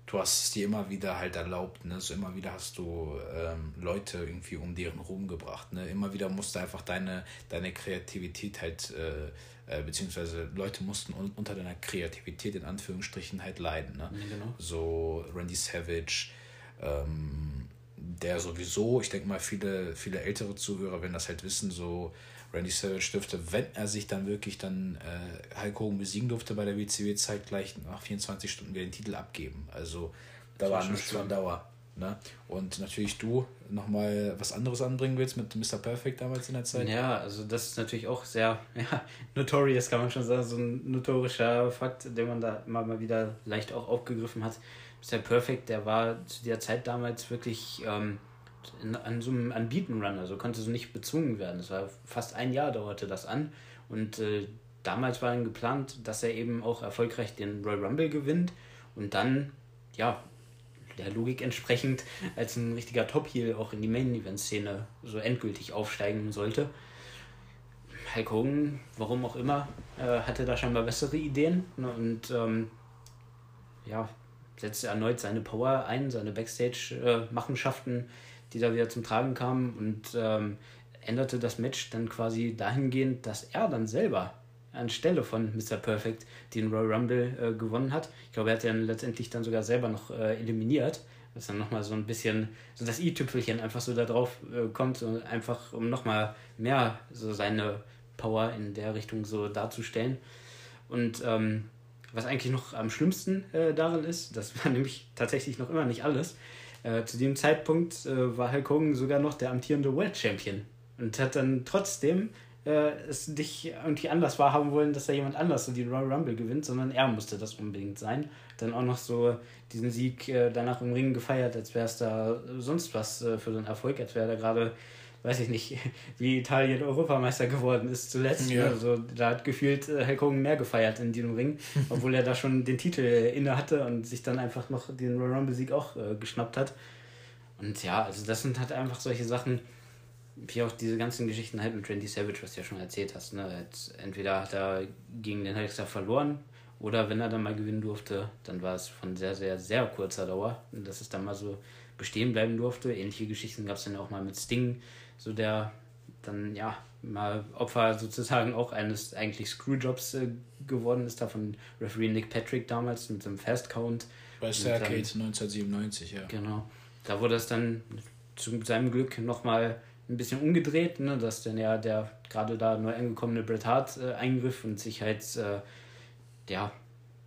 du hast es dir immer wieder halt erlaubt, ne? So immer wieder hast du ähm, Leute irgendwie um deren Ruhm gebracht, ne? Immer wieder musste einfach deine, deine Kreativität halt äh, äh, beziehungsweise Leute mussten un unter deiner Kreativität in Anführungsstrichen halt leiden. Ne? Ja, genau. So Randy Savage, ähm, der sowieso, ich denke mal, viele, viele ältere Zuhörer werden das halt wissen, so Randy Savage dürfte, wenn er sich dann wirklich dann äh, Hulk Hogan besiegen durfte bei der WCW zeitgleich nach 24 Stunden wieder den Titel abgeben. Also da war nichts von Dauer. Ne? Und natürlich du nochmal was anderes anbringen willst mit Mr. Perfect damals in der Zeit. Ja, also das ist natürlich auch sehr ja, notorious, kann man schon sagen, so ein notorischer Fakt, den man da immer mal wieder leicht auch aufgegriffen hat. Mr. Perfect, der war zu der Zeit damals wirklich ähm, in, an so einem Anbieten-Run, also konnte so nicht bezwungen werden. Das war fast ein Jahr dauerte das an und äh, damals war dann geplant, dass er eben auch erfolgreich den Royal Rumble gewinnt und dann ja, der Logik entsprechend als ein richtiger Top-Heel auch in die Main-Event-Szene so endgültig aufsteigen sollte. Hulk Hogan, warum auch immer, äh, hatte da scheinbar bessere Ideen ne, und ähm, ja, setzte erneut seine Power ein, seine Backstage-Machenschaften, die da wieder zum Tragen kamen und ähm, änderte das Match dann quasi dahingehend, dass er dann selber anstelle von Mr. Perfect den Royal Rumble äh, gewonnen hat. Ich glaube, er hat ja letztendlich dann sogar selber noch äh, eliminiert, was dann nochmal so ein bisschen, so das i-Tüpfelchen einfach so da drauf äh, kommt, so einfach um nochmal mehr so seine Power in der Richtung so darzustellen. Und ähm, was eigentlich noch am schlimmsten äh, darin ist, das war nämlich tatsächlich noch immer nicht alles. Äh, zu dem Zeitpunkt äh, war Hulk Hogan sogar noch der amtierende World Champion und hat dann trotzdem äh, es nicht irgendwie anders wahrhaben wollen, dass da jemand anders so die Royal Rumble gewinnt, sondern er musste das unbedingt sein. Dann auch noch so diesen Sieg äh, danach im Ring gefeiert, als wäre es da sonst was äh, für so einen Erfolg, als wäre er da gerade, weiß ich nicht, wie Italien Europameister geworden ist zuletzt. Ja. Also da hat gefühlt äh, Hulk Hogan mehr gefeiert in diesem Ring, obwohl er da schon den Titel inne hatte und sich dann einfach noch den Royal Rumble Sieg auch äh, geschnappt hat. Und ja, also das sind halt einfach solche Sachen, wie auch diese ganzen Geschichten halt mit Randy Savage, was du ja schon erzählt hast. Ne? Jetzt entweder hat er gegen den Hulkster verloren oder wenn er dann mal gewinnen durfte, dann war es von sehr, sehr, sehr kurzer Dauer, dass es dann mal so bestehen bleiben durfte. Ähnliche Geschichten gab es dann auch mal mit Sting, so der dann ja mal Opfer sozusagen auch eines eigentlich Screwjobs äh, geworden ist, da von Referee Nick Patrick damals mit dem Fast Count. Bei Starcade 1997, ja. Genau. Da wurde es dann zu seinem Glück nochmal ein bisschen umgedreht, ne, dass dann ja der gerade da neu angekommene Bret Hart äh, eingriff und sich halt äh, ja,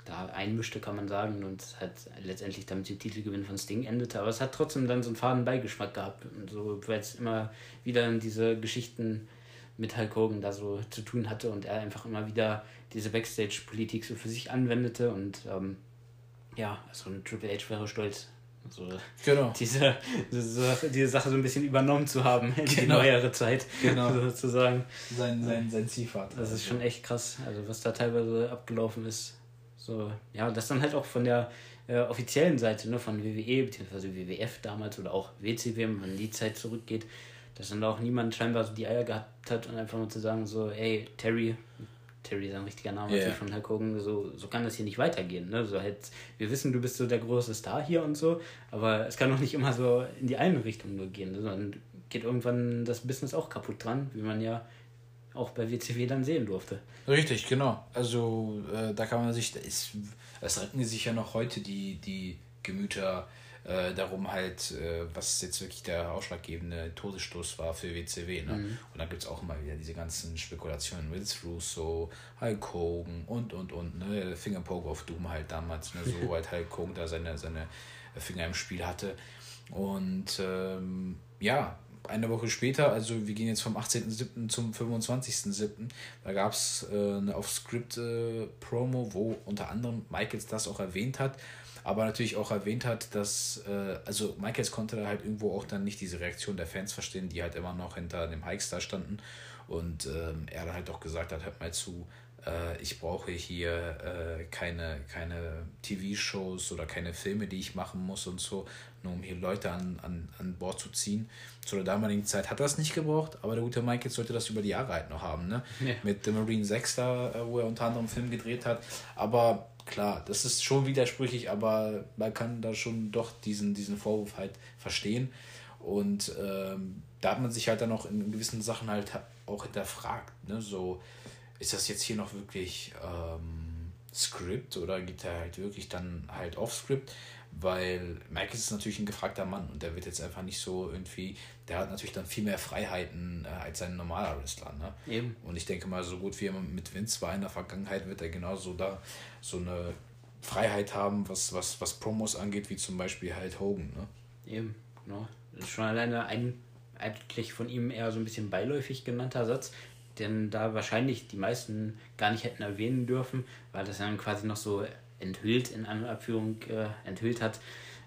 da einmischte, kann man sagen, und hat letztendlich damit die Titelgewinn von Sting endete. Aber es hat trotzdem dann so einen faden Beigeschmack gehabt. Und so, weil es immer wieder diese Geschichten mit Hulk Hogan da so zu tun hatte und er einfach immer wieder diese Backstage-Politik so für sich anwendete und ähm, ja, also ein Triple H wäre stolz, so genau. diese, diese, diese Sache so ein bisschen übernommen zu haben in genau. die neuere Zeit, genau. sozusagen. Sein, sein, sein Ziehvater. Das ist schon echt krass, also was da teilweise abgelaufen ist. So, ja, das dann halt auch von der äh, offiziellen Seite, ne, von WWE, beziehungsweise WWF damals oder auch WCW, wenn man in die Zeit zurückgeht, dass dann auch niemand scheinbar so die Eier gehabt hat und einfach nur zu sagen, so, ey, Terry, Terry ist ein richtiger Name yeah. von Herr Hogan, so, so kann das hier nicht weitergehen. Ne? So halt, wir wissen, du bist so der große Star hier und so, aber es kann doch nicht immer so in die eine Richtung nur gehen, ne? sondern geht irgendwann das Business auch kaputt dran, wie man ja auch bei WCW dann sehen durfte. Richtig, genau. Also äh, da kann man sich, es, es retten sich ja noch heute die, die Gemüter äh, darum halt, äh, was jetzt wirklich der ausschlaggebende Todesstoß war für WCW. Ne? Mhm. Und dann gibt es auch immer wieder diese ganzen Spekulationen, Vince Russo, Hulk Hogan und, und, und, ne? Fingerpoke of Doom halt damals, ne? so halt Hulk Hogan da seine, seine Finger im Spiel hatte. Und ähm, ja, eine Woche später, also wir gehen jetzt vom 18.07. zum 25.07., da gab es äh, eine Off-Script-Promo, äh, wo unter anderem Michaels das auch erwähnt hat aber natürlich auch erwähnt hat, dass, äh, also Michaels konnte da halt irgendwo auch dann nicht diese Reaktion der Fans verstehen, die halt immer noch hinter dem Hikestar standen und ähm, er dann halt auch gesagt hat, hört mal zu, äh, ich brauche hier äh, keine, keine TV-Shows oder keine Filme, die ich machen muss und so, nur um hier Leute an, an, an Bord zu ziehen. Zu der damaligen Zeit hat er das nicht gebraucht, aber der gute Michael sollte das über die Jahre halt noch haben, ne? Ja. Mit The Marine 6 da, äh, wo er unter anderem einen Film gedreht hat, aber klar, das ist schon widersprüchlich, aber man kann da schon doch diesen, diesen Vorwurf halt verstehen. Und ähm, da hat man sich halt dann auch in gewissen Sachen halt auch hinterfragt. Ne? So, ist das jetzt hier noch wirklich ähm, Script oder geht er halt wirklich dann halt off-Script? Weil Mike ist natürlich ein gefragter Mann und der wird jetzt einfach nicht so irgendwie, der hat natürlich dann viel mehr Freiheiten äh, als sein normaler Wrestler. Ne? Eben. Und ich denke mal, so gut wie er mit Vince war in der Vergangenheit, wird er genauso da so eine Freiheit haben, was, was, was Promos angeht, wie zum Beispiel halt Hogan. Ne? Eben, genau. Das ist schon alleine ein eigentlich von ihm eher so ein bisschen beiläufig genannter Satz, den da wahrscheinlich die meisten gar nicht hätten erwähnen dürfen, weil das dann quasi noch so enthüllt, in einer Abführung äh, enthüllt hat,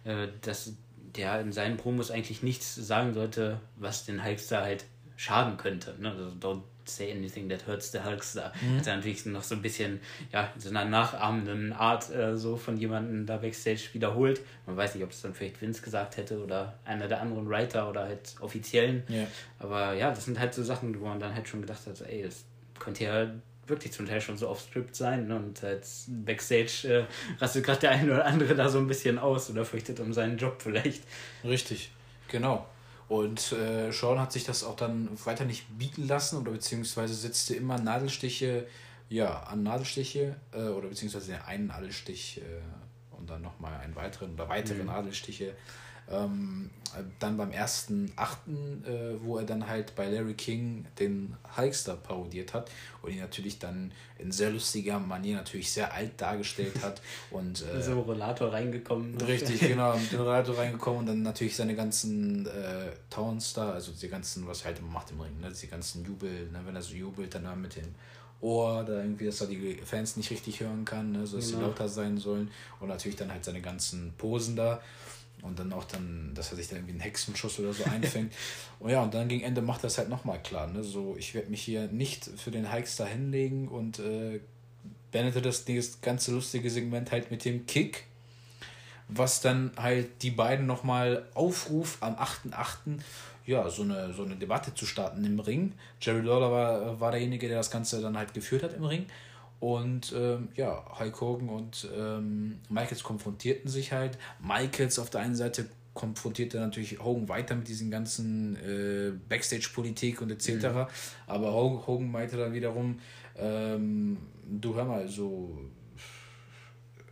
äh, dass der in seinen Promos eigentlich nichts sagen sollte, was den Hulkster halt schaden könnte. Ne? Also don't say anything that hurts the Hulkster. Mhm. Hat er natürlich noch so ein bisschen, ja, in so einer nachahmenden Art äh, so von jemandem da Backstage wiederholt. Man weiß nicht, ob es dann vielleicht Vince gesagt hätte oder einer der anderen Writer oder halt Offiziellen. Ja. Aber ja, das sind halt so Sachen, wo man dann halt schon gedacht hat, ey, das könnte ja wirklich zum Teil schon so off-script sein. Ne? Und als Backstage äh, rastet gerade der eine oder andere da so ein bisschen aus oder fürchtet um seinen Job vielleicht. Richtig, genau. Und äh, Sean hat sich das auch dann weiter nicht bieten lassen oder beziehungsweise setzte immer Nadelstiche ja, an Nadelstiche äh, oder beziehungsweise einen Nadelstich äh, und dann nochmal einen weiteren oder weitere mhm. Nadelstiche ähm, dann beim ersten Achten, äh, wo er dann halt bei Larry King den Hulkster parodiert hat und ihn natürlich dann in sehr lustiger Manier natürlich sehr alt dargestellt hat und äh, so Rollator reingekommen. Richtig, genau, mit dem Rollator reingekommen und dann natürlich seine ganzen äh, Towns da, also die ganzen, was er halt immer macht im Ring, ne, die ganzen Jubel, ne, wenn er so jubelt, dann mit dem Ohr, da irgendwie, dass er die Fans nicht richtig hören kann, ne, so dass genau. sie lauter sein sollen und natürlich dann halt seine ganzen Posen da und dann auch dann, dass er sich dann irgendwie einen Hexenschuss oder so einfängt. und ja, und dann gegen Ende macht das halt nochmal klar. Ne? So, ich werde mich hier nicht für den Hikes hinlegen und äh, beendete das, das ganze lustige Segment halt mit dem Kick. was dann halt die beiden nochmal aufruft, am 8.8. Ja, so eine, so eine Debatte zu starten im Ring. Jerry Lawler war, war derjenige, der das Ganze dann halt geführt hat im Ring. Und ähm, ja, Hulk Hogan und ähm, Michaels konfrontierten sich halt. Michaels auf der einen Seite konfrontierte natürlich Hogan weiter mit diesen ganzen äh, Backstage-Politik und etc. Mhm. Aber Hogan meinte dann wiederum, ähm, du hör mal, so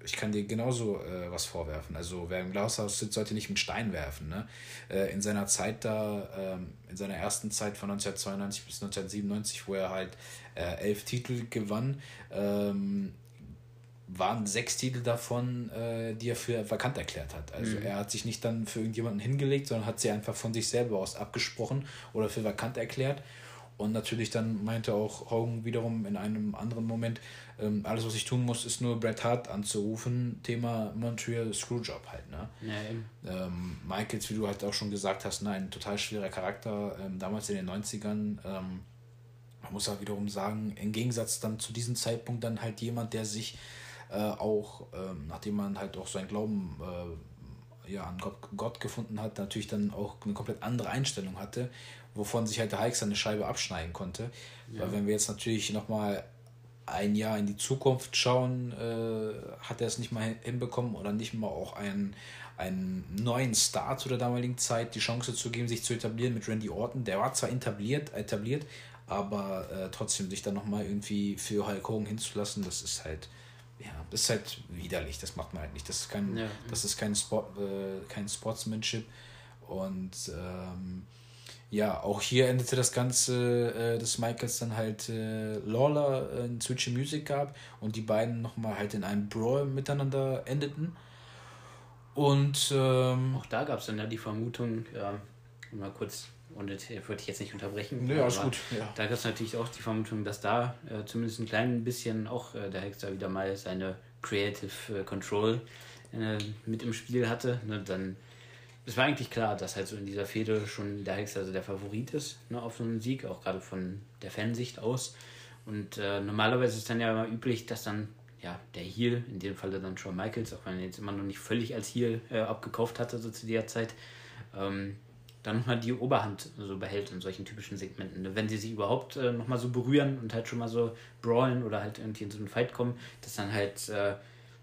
ich kann dir genauso äh, was vorwerfen. Also wer im Glashaus sitzt, sollte nicht mit Stein werfen. Ne? Äh, in seiner Zeit da, ähm, in seiner ersten Zeit von 1992 bis 1997, wo er halt äh, elf Titel gewann, ähm, waren sechs Titel davon, äh, die er für vakant erklärt hat. Also mhm. er hat sich nicht dann für irgendjemanden hingelegt, sondern hat sie einfach von sich selber aus abgesprochen oder für vakant erklärt. Und natürlich dann meinte auch Hogan wiederum in einem anderen Moment, ähm, alles was ich tun muss, ist nur Bret Hart anzurufen, Thema Montreal Screwjob halt. Ne? Ja, ähm, Michaels, wie du halt auch schon gesagt hast, ne, ein total schwerer Charakter, ähm, damals in den 90ern. Ähm, man muss auch wiederum sagen, im Gegensatz dann zu diesem Zeitpunkt dann halt jemand, der sich äh, auch, ähm, nachdem man halt auch sein Glauben äh, ja, an Gott, Gott gefunden hat, natürlich dann auch eine komplett andere Einstellung hatte wovon sich halt der Hulk seine Scheibe abschneiden konnte. Ja. Weil wenn wir jetzt natürlich nochmal ein Jahr in die Zukunft schauen, äh, hat er es nicht mal hinbekommen oder nicht mal auch einen, einen neuen Star zu der damaligen Zeit die Chance zu geben, sich zu etablieren mit Randy Orton. Der war zwar etabliert, etabliert aber äh, trotzdem sich dann nochmal irgendwie für Hulk Hogan hinzulassen, das ist halt, ja, das ist halt widerlich, das macht man halt nicht. Das ist kein, ja. das ist kein, Sport, äh, kein Sportsmanship und ähm, ja, auch hier endete das Ganze, äh, dass Michaels dann halt äh, Lawler äh, in Switch Music gab und die beiden nochmal halt in einem Brawl miteinander endeten. Und ähm, auch da gab es dann ja die Vermutung, ja, mal kurz, und das würde ich jetzt nicht unterbrechen. Ja, ist gut. Ja. Da gab es natürlich auch die Vermutung, dass da äh, zumindest ein klein bisschen auch äh, der Hexer wieder mal seine Creative äh, Control äh, mit im Spiel hatte. Ne, dann es war eigentlich klar, dass halt so in dieser Fehde schon der Hex also der Favorit ist ne, auf so einen Sieg, auch gerade von der Fansicht aus. Und äh, normalerweise ist dann ja immer üblich, dass dann ja, der Heel, in dem Falle dann Shawn Michaels, auch wenn er jetzt immer noch nicht völlig als Heel äh, abgekauft hatte, so zu der Zeit, ähm, dann nochmal die Oberhand so behält in solchen typischen Segmenten. Ne? Wenn sie sich überhaupt äh, nochmal so berühren und halt schon mal so brawlen oder halt irgendwie in so einen Fight kommen, dass dann halt äh,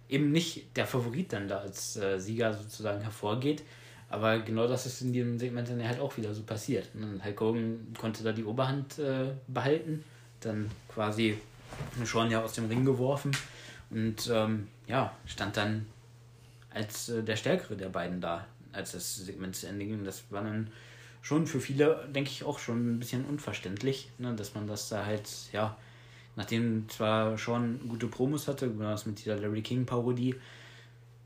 eben nicht der Favorit dann da als äh, Sieger sozusagen hervorgeht, aber genau das ist in diesem Segment dann halt auch wieder so passiert. Und Hulk Hogan konnte da die Oberhand äh, behalten, dann quasi Sean ja aus dem Ring geworfen und ähm, ja, stand dann als äh, der Stärkere der beiden da, als das Segment zu Ende ging. Das war dann schon für viele, denke ich, auch schon ein bisschen unverständlich, ne, dass man das da halt, ja, nachdem zwar schon gute Promos hatte, besonders mit dieser Larry King-Parodie,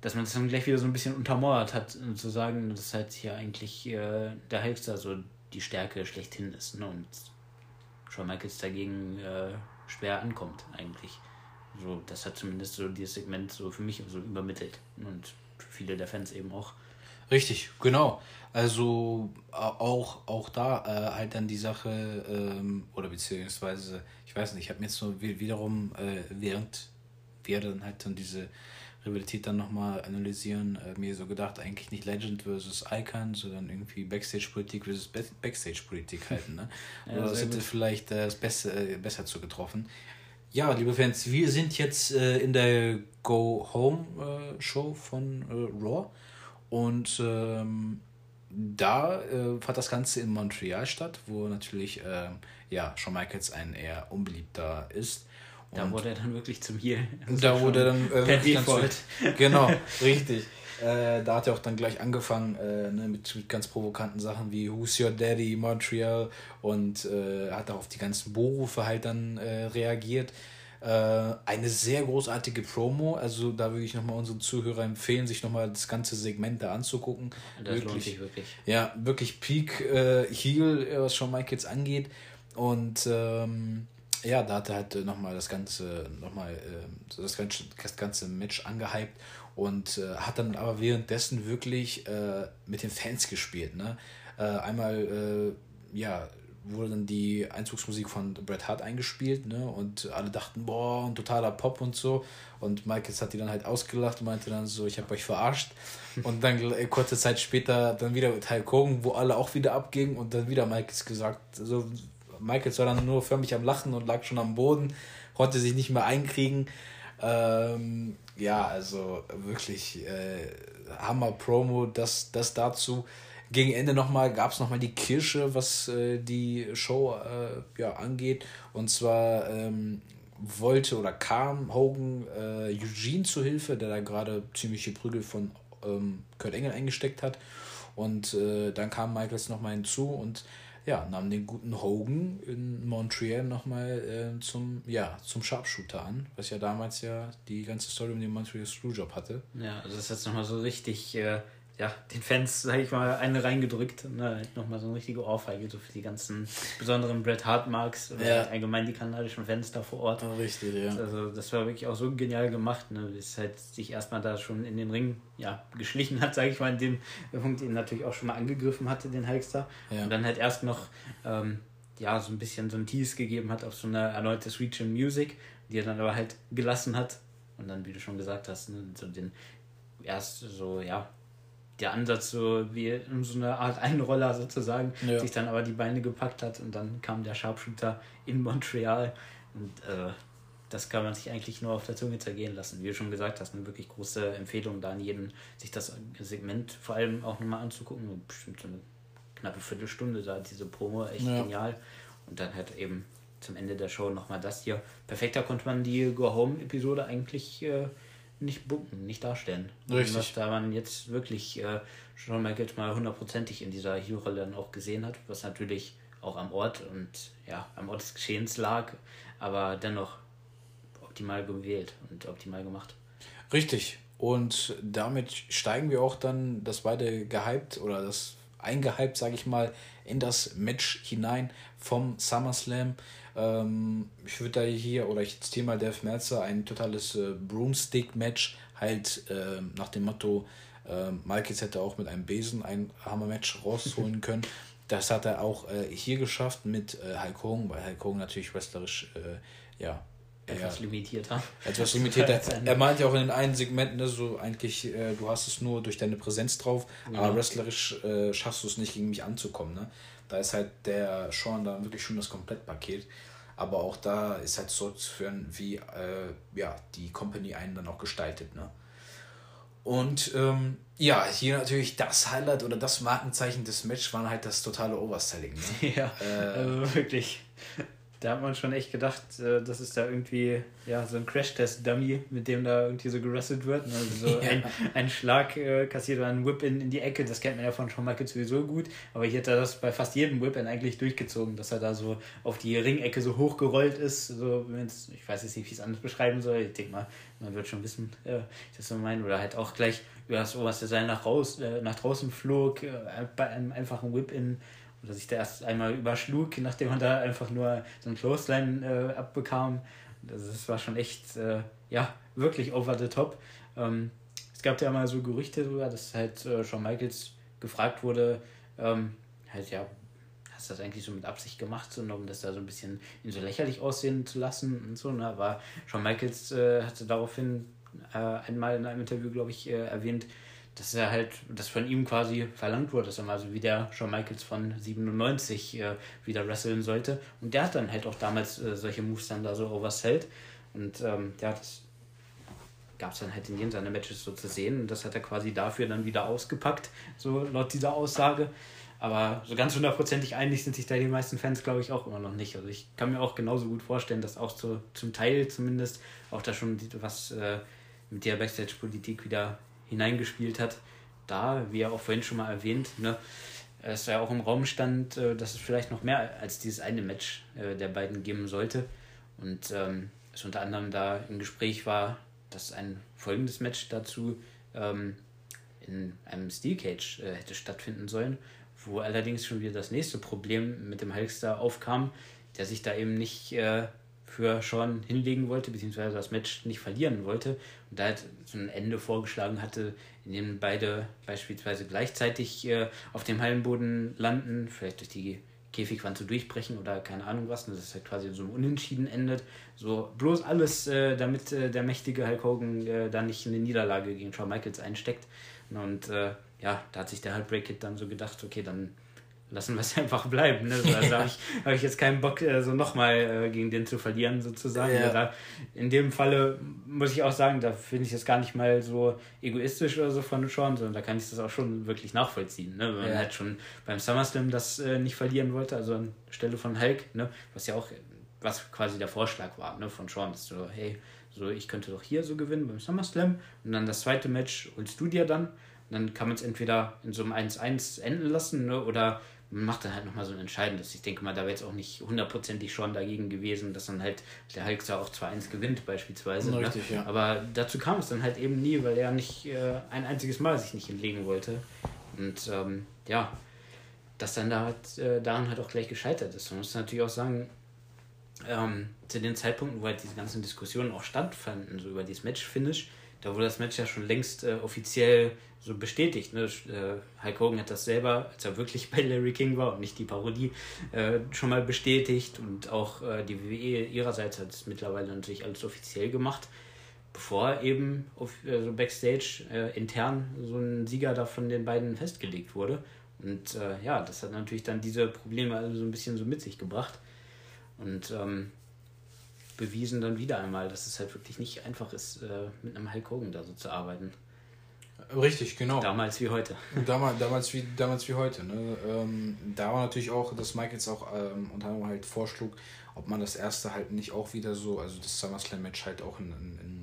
dass man das dann gleich wieder so ein bisschen untermauert hat, und zu sagen, dass halt hier eigentlich äh, der Hulkster so die Stärke schlechthin ist. Ne? Und Shawn Michaels dagegen äh, schwer ankommt, eigentlich. So, das hat zumindest so dieses Segment so für mich so übermittelt. Und für viele der Fans eben auch. Richtig, genau. Also auch, auch da äh, halt dann die Sache, ähm, oder beziehungsweise, ich weiß nicht, ich habe mir jetzt nur wiederum, äh, während wir dann halt dann diese Rivalität dann nochmal analysieren, äh, mir so gedacht, eigentlich nicht Legend versus Icon, sondern irgendwie Backstage-Politik versus Backstage-Politik halten. Ne? ja, Oder das hätte vielleicht äh, das Beste, äh, besser zu getroffen. Ja, liebe Fans, wir sind jetzt äh, in der Go Home äh, Show von äh, Raw und ähm, da äh, fand das Ganze in Montreal statt, wo natürlich äh, ja, Shawn Michaels ein eher unbeliebter ist. Da wurde er dann wirklich zum Heal. Also da wurde er dann äh, per Default. Genau, richtig. Äh, da hat er auch dann gleich angefangen äh, ne, mit, mit, ganz provokanten Sachen wie Who's Your Daddy, Montreal und äh, hat auch auf die ganzen Bohrufe halt dann äh, reagiert. Äh, eine sehr großartige Promo, also da würde ich nochmal unseren Zuhörern empfehlen, sich nochmal das ganze Segment da anzugucken. Das wirklich, lohnt sich wirklich. Ja, wirklich Peak äh, Heel, was schon Michaels angeht. Und ähm, ja, da hat er halt äh, nochmal das ganze, nochmal äh, das, ganze, das ganze Match angehypt und äh, hat dann aber währenddessen wirklich äh, mit den Fans gespielt. Ne? Äh, einmal, äh, ja, wurde dann die Einzugsmusik von Bret Hart eingespielt, ne? Und alle dachten, boah, ein totaler Pop und so. Und Michaels hat die dann halt ausgelacht und meinte dann so, ich habe euch verarscht. Und dann kurze Zeit später dann wieder mit Hulk Hogan, wo alle auch wieder abgingen und dann wieder Michaels gesagt, so Michaels war dann nur förmlich am Lachen und lag schon am Boden, konnte sich nicht mehr einkriegen. Ähm, ja, also wirklich äh, Hammer Promo, das, das dazu. Gegen Ende nochmal gab es nochmal die Kirsche, was äh, die Show äh, ja, angeht. Und zwar ähm, wollte oder kam Hogan äh, Eugene zu Hilfe, der da gerade ziemliche Prügel von ähm, Kurt Engel eingesteckt hat. Und äh, dann kam Michaels nochmal hinzu und ja, nahm den guten Hogan in Montreal nochmal äh, zum, ja, zum Sharpshooter an, was ja damals ja die ganze Story um den Montreal Screwjob hatte. Ja, also das ist jetzt nochmal so richtig äh, ja, den Fans, sag ich mal, eine reingedrückt. Ne? Nochmal so eine richtige Ohrfeige, so für die ganzen besonderen Bret Hart-Marks oder ja. allgemein die kanadischen Fans da vor Ort. Oh, richtig, ja. Also, das war wirklich auch so genial gemacht, ne? Bis halt sich erstmal da schon in den Ring ja, geschlichen hat, sag ich mal, in dem Punkt ihn natürlich auch schon mal angegriffen hatte, den Hulkster. Ja. Und dann halt erst noch ähm, ja, so ein bisschen so ein Tease gegeben hat auf so eine erneute Switch in Music, die er dann aber halt gelassen hat. Und dann, wie du schon gesagt hast, ne, so den erst so, ja, der Ansatz so wie in so eine Art Einroller sozusagen, ja. sich dann aber die Beine gepackt hat und dann kam der Sharpshooter in Montreal und äh, das kann man sich eigentlich nur auf der Zunge zergehen lassen. Wie du schon gesagt hast, eine wirklich große Empfehlung da an jeden, sich das Segment vor allem auch nochmal anzugucken. Bestimmt so eine knappe Viertelstunde da, diese Promo, echt ja. genial. Und dann halt eben zum Ende der Show nochmal das hier. Perfekter konnte man die Go Home-Episode eigentlich äh, nicht bucken, nicht darstellen. Richtig. Was da man jetzt wirklich äh, schon mal jetzt mal hundertprozentig in dieser Hero-Rolle dann auch gesehen hat, was natürlich auch am Ort und ja, am Ort des Geschehens lag, aber dennoch optimal gewählt und optimal gemacht. Richtig. Und damit steigen wir auch dann das beide gehypt oder das eingehypt, sage ich mal, in das Match hinein vom SummerSlam. Ähm, ich würde da hier, oder ich zitiere mal Dev Merzer, ein totales äh, Broomstick-Match, halt äh, nach dem Motto, äh, Malkitz hätte auch mit einem Besen ein Hammer-Match rausholen können. Das hat er auch äh, hier geschafft mit äh, Hulk Hogan, weil Hulk Hogan natürlich wrestlerisch, äh, ja, etwas limitierter. Etwas limitierter. er meint ja auch in den einen Segmenten, ne, so eigentlich, äh, du hast es nur durch deine Präsenz drauf, ja. aber wrestlerisch äh, schaffst du es nicht, gegen mich anzukommen. Ne? Da ist halt der Sean da wirklich schon das Komplettpaket. Aber auch da ist halt so zu führen, wie äh, ja, die Company einen dann auch gestaltet. Ne? Und ähm, ja, hier natürlich das Highlight oder das Markenzeichen des Matches war halt das totale Overselling. Ne? Ja, äh, also wirklich da hat man schon echt gedacht, äh, das ist da irgendwie ja, so ein Crash-Test-Dummy, mit dem da irgendwie so gerasselt wird. Ne? Also so ja. ein, ein Schlag äh, kassiert oder ein Whip-In in die Ecke, das kennt man ja von Shawn Michaels sowieso gut. Aber hier hat er das bei fast jedem Whip-In eigentlich durchgezogen, dass er da so auf die Ringecke so hochgerollt ist. So, ich weiß jetzt nicht, wie ich es anders beschreiben soll. Ich denke mal, man wird schon wissen, äh, das so meine. Oder halt auch gleich über das Oberste nach, raus, äh, nach draußen flog, äh, bei einem einfachen Whip-In oder sich da erst einmal überschlug, nachdem man da einfach nur so ein Clothesline äh, abbekam. Das war schon echt, äh, ja, wirklich over the top. Ähm, es gab ja mal so Gerüchte darüber, dass halt äh, Shawn Michaels gefragt wurde, ähm, halt ja, hast du das eigentlich so mit Absicht gemacht, so, um das da so ein bisschen ihn so lächerlich aussehen zu lassen und so. Ne? Aber Shawn Michaels äh, hatte daraufhin äh, einmal in einem Interview, glaube ich, äh, erwähnt, dass er halt, dass von ihm quasi verlangt wurde, dass er mal so wie der Shawn Michaels von 97 äh, wieder wresteln sollte. Und der hat dann halt auch damals äh, solche Moves dann da so oversellt. Und ähm, ja, das gab es dann halt in jedem seiner Matches so zu sehen. Und das hat er quasi dafür dann wieder ausgepackt, so laut dieser Aussage. Aber so ganz hundertprozentig einig sind sich da die meisten Fans, glaube ich, auch immer noch nicht. Also ich kann mir auch genauso gut vorstellen, dass auch so zum Teil zumindest auch da schon was äh, mit der Backstage-Politik wieder hineingespielt hat. Da, wie er auch vorhin schon mal erwähnt, ne, es ja auch im Raum stand, äh, dass es vielleicht noch mehr als dieses eine Match äh, der beiden geben sollte. Und ähm, es unter anderem da im Gespräch war, dass ein folgendes Match dazu ähm, in einem Steel Cage äh, hätte stattfinden sollen, wo allerdings schon wieder das nächste Problem mit dem Hulkster aufkam, der sich da eben nicht äh, für Sean hinlegen wollte, beziehungsweise das Match nicht verlieren wollte und da halt so ein Ende vorgeschlagen hatte, in dem beide beispielsweise gleichzeitig äh, auf dem Hallenboden landen, vielleicht durch die Käfigwand zu durchbrechen oder keine Ahnung was. Und das ist halt quasi so ein Unentschieden endet. So bloß alles, äh, damit äh, der mächtige Hulk Hogan äh, da nicht eine Niederlage gegen Shawn Michaels einsteckt. Und äh, ja, da hat sich der Heartbreak Kid dann so gedacht, okay, dann lassen wir es einfach bleiben. Ne? Also, also habe ich, hab ich jetzt keinen Bock, äh, so nochmal äh, gegen den zu verlieren, sozusagen. Ja. Da, in dem Falle muss ich auch sagen, da finde ich es gar nicht mal so egoistisch oder so von Sean, sondern da kann ich das auch schon wirklich nachvollziehen. Ne? Wenn ja. man halt schon beim SummerSlam das äh, nicht verlieren wollte, also anstelle von Hulk, ne? was ja auch was quasi der Vorschlag war ne? von Sean, dass so, hey, so ich könnte doch hier so gewinnen beim SummerSlam und dann das zweite Match holst du dir dann. Und dann kann man es entweder in so einem 1-1 enden lassen ne? oder macht dann halt nochmal so ein entscheidendes. Ich denke mal, da wäre jetzt auch nicht hundertprozentig schon dagegen gewesen, dass dann halt der Hulk zwar auch 2-1 gewinnt, beispielsweise. Ne? Richtig, ne? ja. Aber dazu kam es dann halt eben nie, weil er nicht äh, ein einziges Mal sich nicht entlegen wollte. Und ähm, ja, dass dann da halt, äh, daran halt auch gleich gescheitert ist. Man muss natürlich auch sagen, ähm, zu den Zeitpunkten, wo halt diese ganzen Diskussionen auch stattfanden, so über dieses Match-Finish, da wurde das Match ja schon längst äh, offiziell so bestätigt. Ne? Äh, Hulk Hogan hat das selber, als er wirklich bei Larry King war und nicht die Parodie, äh, schon mal bestätigt und auch äh, die WWE ihrerseits hat es mittlerweile natürlich alles offiziell gemacht, bevor eben auf, äh, so Backstage äh, intern so ein Sieger da von den beiden festgelegt wurde. Und ja, das hat natürlich dann diese Probleme also so ein bisschen so mit sich gebracht. Und ähm, bewiesen dann wieder einmal, dass es halt wirklich nicht einfach ist, äh, mit einem Hulk Hogan da so zu arbeiten. Richtig, genau. Damals wie heute. Damals, damals, wie, damals wie heute. Ne? Ähm, da war natürlich auch, dass Mike jetzt auch ähm, unter anderem halt vorschlug, ob man das erste halt nicht auch wieder so, also das SummerSlam-Match halt auch in, in, in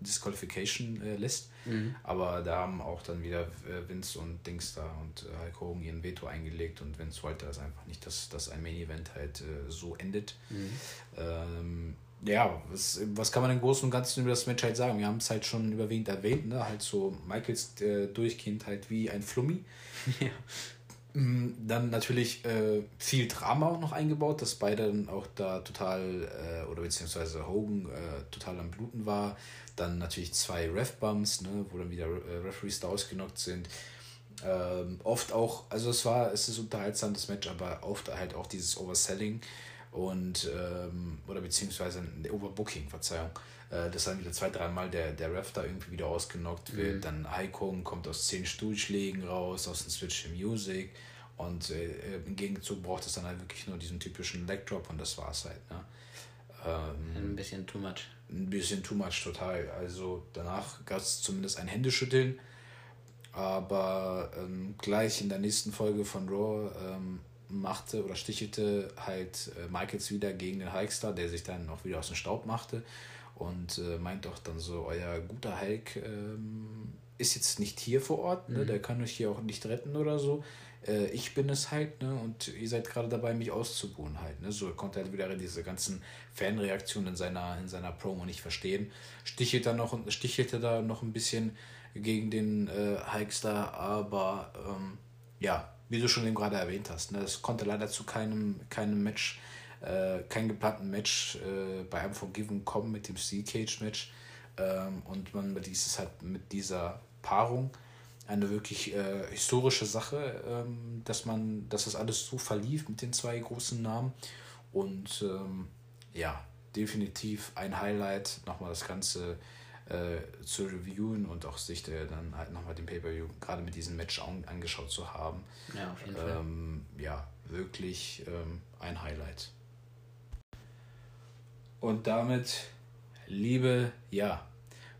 Disqualification äh, lässt. Mhm. Aber da haben auch dann wieder äh, Vince und Dings da und äh, Hulk Hogan ihren Veto eingelegt und Vince wollte das einfach nicht, dass, dass ein Main-Event halt äh, so endet. Mhm. Ähm, ja, was, was kann man im Großen und Ganzen über das Match halt sagen? Wir haben es halt schon überwiegend erwähnt, ne? Halt so Michaels äh, Durchkind halt wie ein Flummi. Ja. Mm, dann natürlich äh, viel Drama auch noch eingebaut, dass beide dann auch da total, äh, oder beziehungsweise Hogan äh, total am Bluten war. Dann natürlich zwei Ref-Bumps, ne, wo dann wieder äh, Referees da ausgenockt sind. Ähm, oft auch, also es war, es ist unterhaltsam das Match, aber oft halt auch dieses Overselling und ähm, oder beziehungsweise Overbooking, Verzeihung, dass dann wieder zwei, dreimal der, der Ref da irgendwie wieder ausgenockt wird. Mhm. Dann Heikong kommt aus zehn Stuhlschlägen raus, aus dem Switch Music und äh, im Gegenzug braucht es dann halt wirklich nur diesen typischen Leg Drop und das war's halt. Ne? Ähm, ein bisschen too much. Ein bisschen too much, total. Also danach gab es zumindest ein Händeschütteln. Aber ähm, gleich in der nächsten Folge von Raw ähm, machte oder stichelte halt äh, Michaels wieder gegen den Hulkstar, der sich dann auch wieder aus dem Staub machte und äh, meint doch dann so, euer guter Hulk ähm, ist jetzt nicht hier vor Ort, ne? Mhm. der kann euch hier auch nicht retten oder so. Äh, ich bin es halt, ne? Und ihr seid gerade dabei, mich auszubuhen halt, ne? So konnte er halt wieder diese ganzen Fanreaktionen in seiner, in seiner Promo nicht verstehen. Stichelte dann noch, stichelte da noch ein bisschen gegen den äh, Hulkstar, aber ähm, ja, wie du schon eben gerade erwähnt hast. Ne? Es konnte leider zu keinem, keinem Match, äh, kein geplanten Match äh, bei einem Forgiven kommen mit dem Steel Cage Match. Ähm, und man dieses halt mit dieser Paarung eine wirklich äh, historische Sache, ähm, dass man, dass das alles so verlief mit den zwei großen Namen. Und ähm, ja, definitiv ein Highlight, nochmal das Ganze äh, zu reviewen und auch sich der dann halt nochmal den Pay-Per-View gerade mit diesem Match angeschaut zu haben. Ja, auf jeden Fall. Ähm, ja, wirklich ähm, ein Highlight. Und damit, liebe, ja,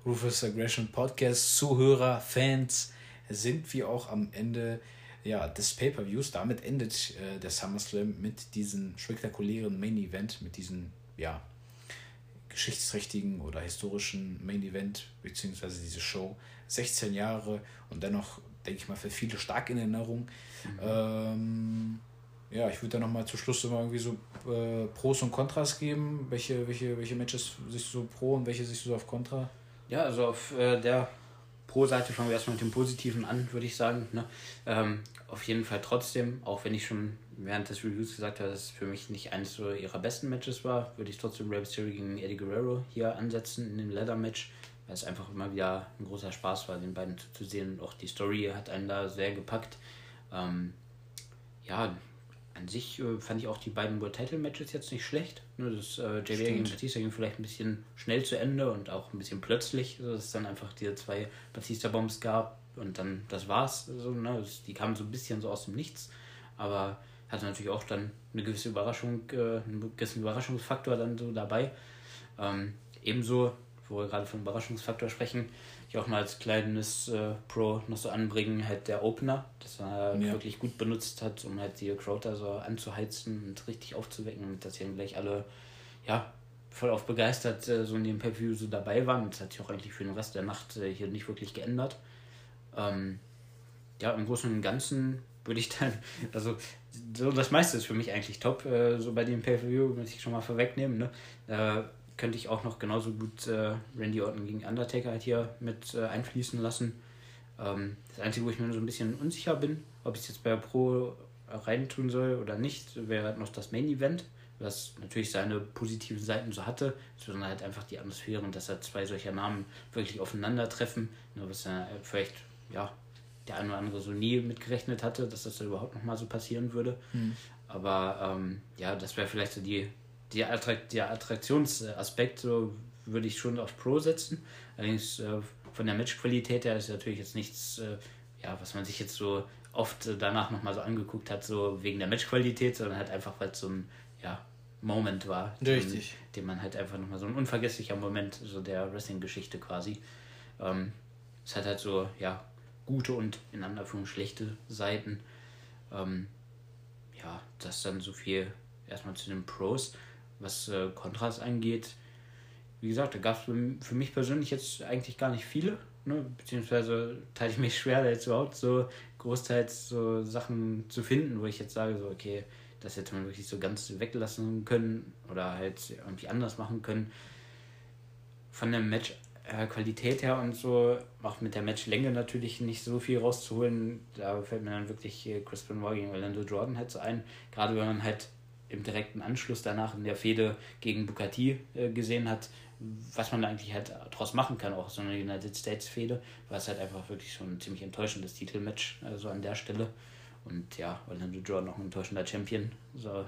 Rufus Aggression Podcast Zuhörer, Fans, sind wir auch am Ende ja, des Pay-Per-Views. Damit endet äh, der SummerSlam mit diesem spektakulären Main-Event, mit diesem, ja, geschichtsträchtigen oder historischen Main Event, beziehungsweise diese Show. 16 Jahre und dennoch, denke ich mal, für viele stark in Erinnerung. Mhm. Ähm, ja, ich würde da nochmal zum Schluss immer irgendwie so äh, Pros und Kontras geben. Welche, welche, welche Matches du so pro und welche du so auf Kontra? Ja, also auf äh, der Pro-Seite fangen wir erstmal mit dem Positiven an, würde ich sagen. Ne? Ähm, auf jeden Fall trotzdem, auch wenn ich schon während des Reviews gesagt habe, dass es für mich nicht eines so ihrer besten Matches war, würde ich trotzdem Rey Mysterio gegen Eddie Guerrero hier ansetzen in dem Leather-Match, weil es einfach immer wieder ein großer Spaß war, den beiden zuzusehen und auch die Story hat einen da sehr gepackt. Ähm, ja, an sich äh, fand ich auch die beiden World Title Matches jetzt nicht schlecht. Nur das äh, JBL gegen Batista ging vielleicht ein bisschen schnell zu Ende und auch ein bisschen plötzlich, so dass es dann einfach diese zwei Batista Bombs gab und dann das war's. So, ne? Das, die kamen so ein bisschen so aus dem Nichts, aber hatte natürlich auch dann eine gewisse Überraschung, äh, einen gewissen Überraschungsfaktor dann so dabei. Ähm, ebenso, wo wir gerade von Überraschungsfaktor sprechen, ich auch mal als kleines äh, Pro noch so anbringen, halt der Opener, das er ja. wirklich gut benutzt hat, um halt die Crowd so anzuheizen und richtig aufzuwecken und dass sie dann gleich alle, ja, voll auf begeistert äh, so in dem Pay-View so dabei waren. Das hat sich auch eigentlich für den Rest der Nacht äh, hier nicht wirklich geändert. Ähm, ja, im Großen und Ganzen würde ich dann, also so das meiste ist für mich eigentlich top, äh, so bei dem Pay-Per-View, muss ich schon mal vorwegnehmen, ne? Könnte ich auch noch genauso gut äh, Randy Orton gegen Undertaker halt hier mit äh, einfließen lassen. Ähm, das Einzige, wo ich mir so ein bisschen unsicher bin, ob ich es jetzt bei Pro reintun soll oder nicht, wäre halt noch das Main Event, was natürlich seine positiven Seiten so hatte, sondern halt einfach die Atmosphäre und dass halt zwei solcher Namen wirklich aufeinandertreffen, ne, was ja vielleicht ja der eine oder andere so nie mitgerechnet hatte, dass das da überhaupt nochmal so passieren würde. Mhm. Aber ähm, ja, das wäre vielleicht so die, die Attrakt, der Attraktionsaspekt, so würde ich schon auf Pro setzen. Allerdings äh, von der Matchqualität her ist natürlich jetzt nichts, äh, ja, was man sich jetzt so oft äh, danach nochmal so angeguckt hat, so wegen der Matchqualität, sondern halt einfach, weil es so ein ja, Moment war. Richtig. Den, den man halt einfach nochmal so ein unvergesslicher Moment so der Wrestling-Geschichte quasi. Ähm, es hat halt so, ja, gute und in Anführungszeichen schlechte Seiten. Ähm, ja, das dann so viel erstmal zu den Pros. Was äh, angeht, wie gesagt, da gab es für mich persönlich jetzt eigentlich gar nicht viele. Ne? Beziehungsweise teile ich mich schwer, da jetzt überhaupt so großteils so Sachen zu finden, wo ich jetzt sage, so, okay, das hätte man wirklich so ganz weglassen können oder halt irgendwie anders machen können. Von dem Match äh, her und so, auch mit der Matchlänge natürlich nicht so viel rauszuholen. Da fällt mir dann wirklich Chris Benoit gegen Orlando Jordan halt so ein. Gerade wenn man halt im direkten Anschluss danach in der Fehde gegen Bukati äh, gesehen hat, was man eigentlich halt draus machen kann, auch so eine United States Fehde, war es halt einfach wirklich schon ein ziemlich enttäuschendes Titelmatch, also an der Stelle. Und ja, Orlando Jordan auch ein enttäuschender Champion, so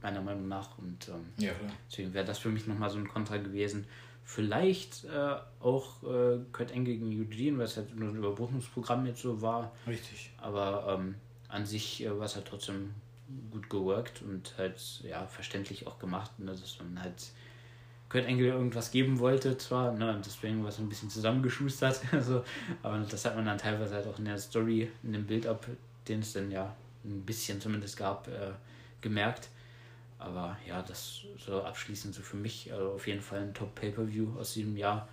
meiner Meinung nach. Und ähm, ja, deswegen wäre das für mich nochmal so ein Kontra gewesen. Vielleicht äh, auch äh, Kurt Engel gegen Eugene, weil es halt nur ein Überbrückungsprogramm jetzt so war. Richtig. Aber ähm, an sich äh, war es halt trotzdem gut geworkt und halt ja verständlich auch gemacht, ne, dass man halt Kurt Engel irgendwas geben wollte zwar, ne, und deswegen war es ein bisschen zusammengeschustert, also, aber das hat man dann teilweise halt auch in der Story, in dem Build-up, den es dann ja ein bisschen zumindest gab, äh, gemerkt. Aber ja, das so abschließend so für mich also auf jeden Fall ein Top-Pay-Per-View aus diesem Jahr.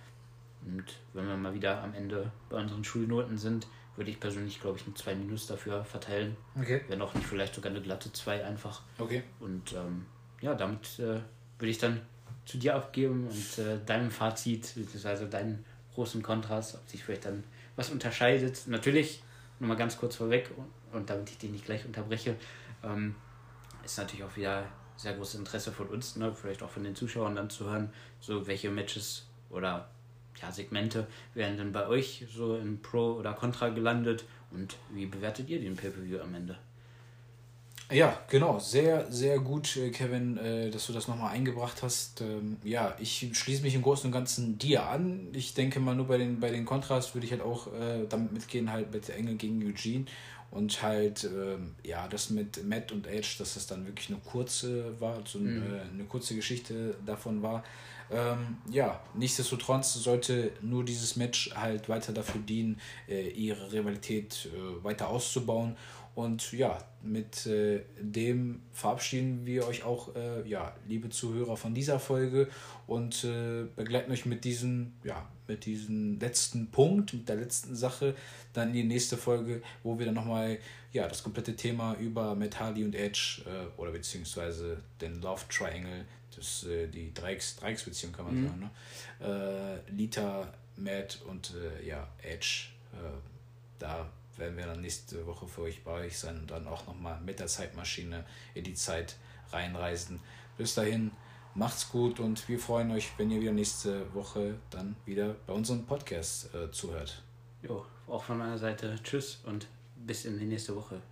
Und wenn wir mal wieder am Ende bei unseren Schulnoten sind, würde ich persönlich, glaube ich, ein 2 Minus dafür verteilen. Okay. Wenn auch nicht vielleicht sogar eine glatte 2 einfach. Okay. Und ähm, ja, damit äh, würde ich dann zu dir abgeben und äh, deinem Fazit, beziehungsweise deinen großen Kontrast, ob sich vielleicht dann was unterscheidet. Natürlich, nochmal ganz kurz vorweg, und, und damit ich dich nicht gleich unterbreche, ähm, ist natürlich auch wieder sehr großes Interesse von uns, ne, vielleicht auch von den Zuschauern dann zu hören, so welche Matches oder ja, Segmente werden denn bei euch so im Pro oder Contra gelandet und wie bewertet ihr den Pay-Per-View am Ende? Ja, genau. Sehr, sehr gut, äh, Kevin, äh, dass du das nochmal eingebracht hast. Ähm, ja, ich schließe mich im Großen und Ganzen dir an. Ich denke mal, nur bei den, bei den Kontras würde ich halt auch äh, damit mitgehen, halt mit Engel gegen Eugene. Und halt, ähm, ja, das mit Matt und Edge, dass das dann wirklich eine kurze war, so mhm. äh, eine kurze Geschichte davon war. Ähm, ja, nichtsdestotrotz sollte nur dieses Match halt weiter dafür dienen, äh, ihre Rivalität äh, weiter auszubauen. Und ja, mit äh, dem verabschieden wir euch auch, äh, ja, liebe Zuhörer von dieser Folge und äh, begleiten euch mit diesem, ja, mit diesem letzten Punkt, mit der letzten Sache, dann in die nächste Folge, wo wir dann nochmal ja, das komplette Thema über Hardy und Edge äh, oder beziehungsweise den Love Triangle, das, äh, die Dreiecks, Dreiecksbeziehung kann man mhm. sagen, ne? Äh, Lita, Matt und äh, ja, Edge, äh, da werden wir dann nächste Woche für euch bei euch sein und dann auch nochmal mit der Zeitmaschine in die Zeit reinreisen. Bis dahin, Macht's gut und wir freuen euch, wenn ihr wieder nächste Woche dann wieder bei unserem Podcast äh, zuhört. Jo, auch von meiner Seite Tschüss und bis in die nächste Woche.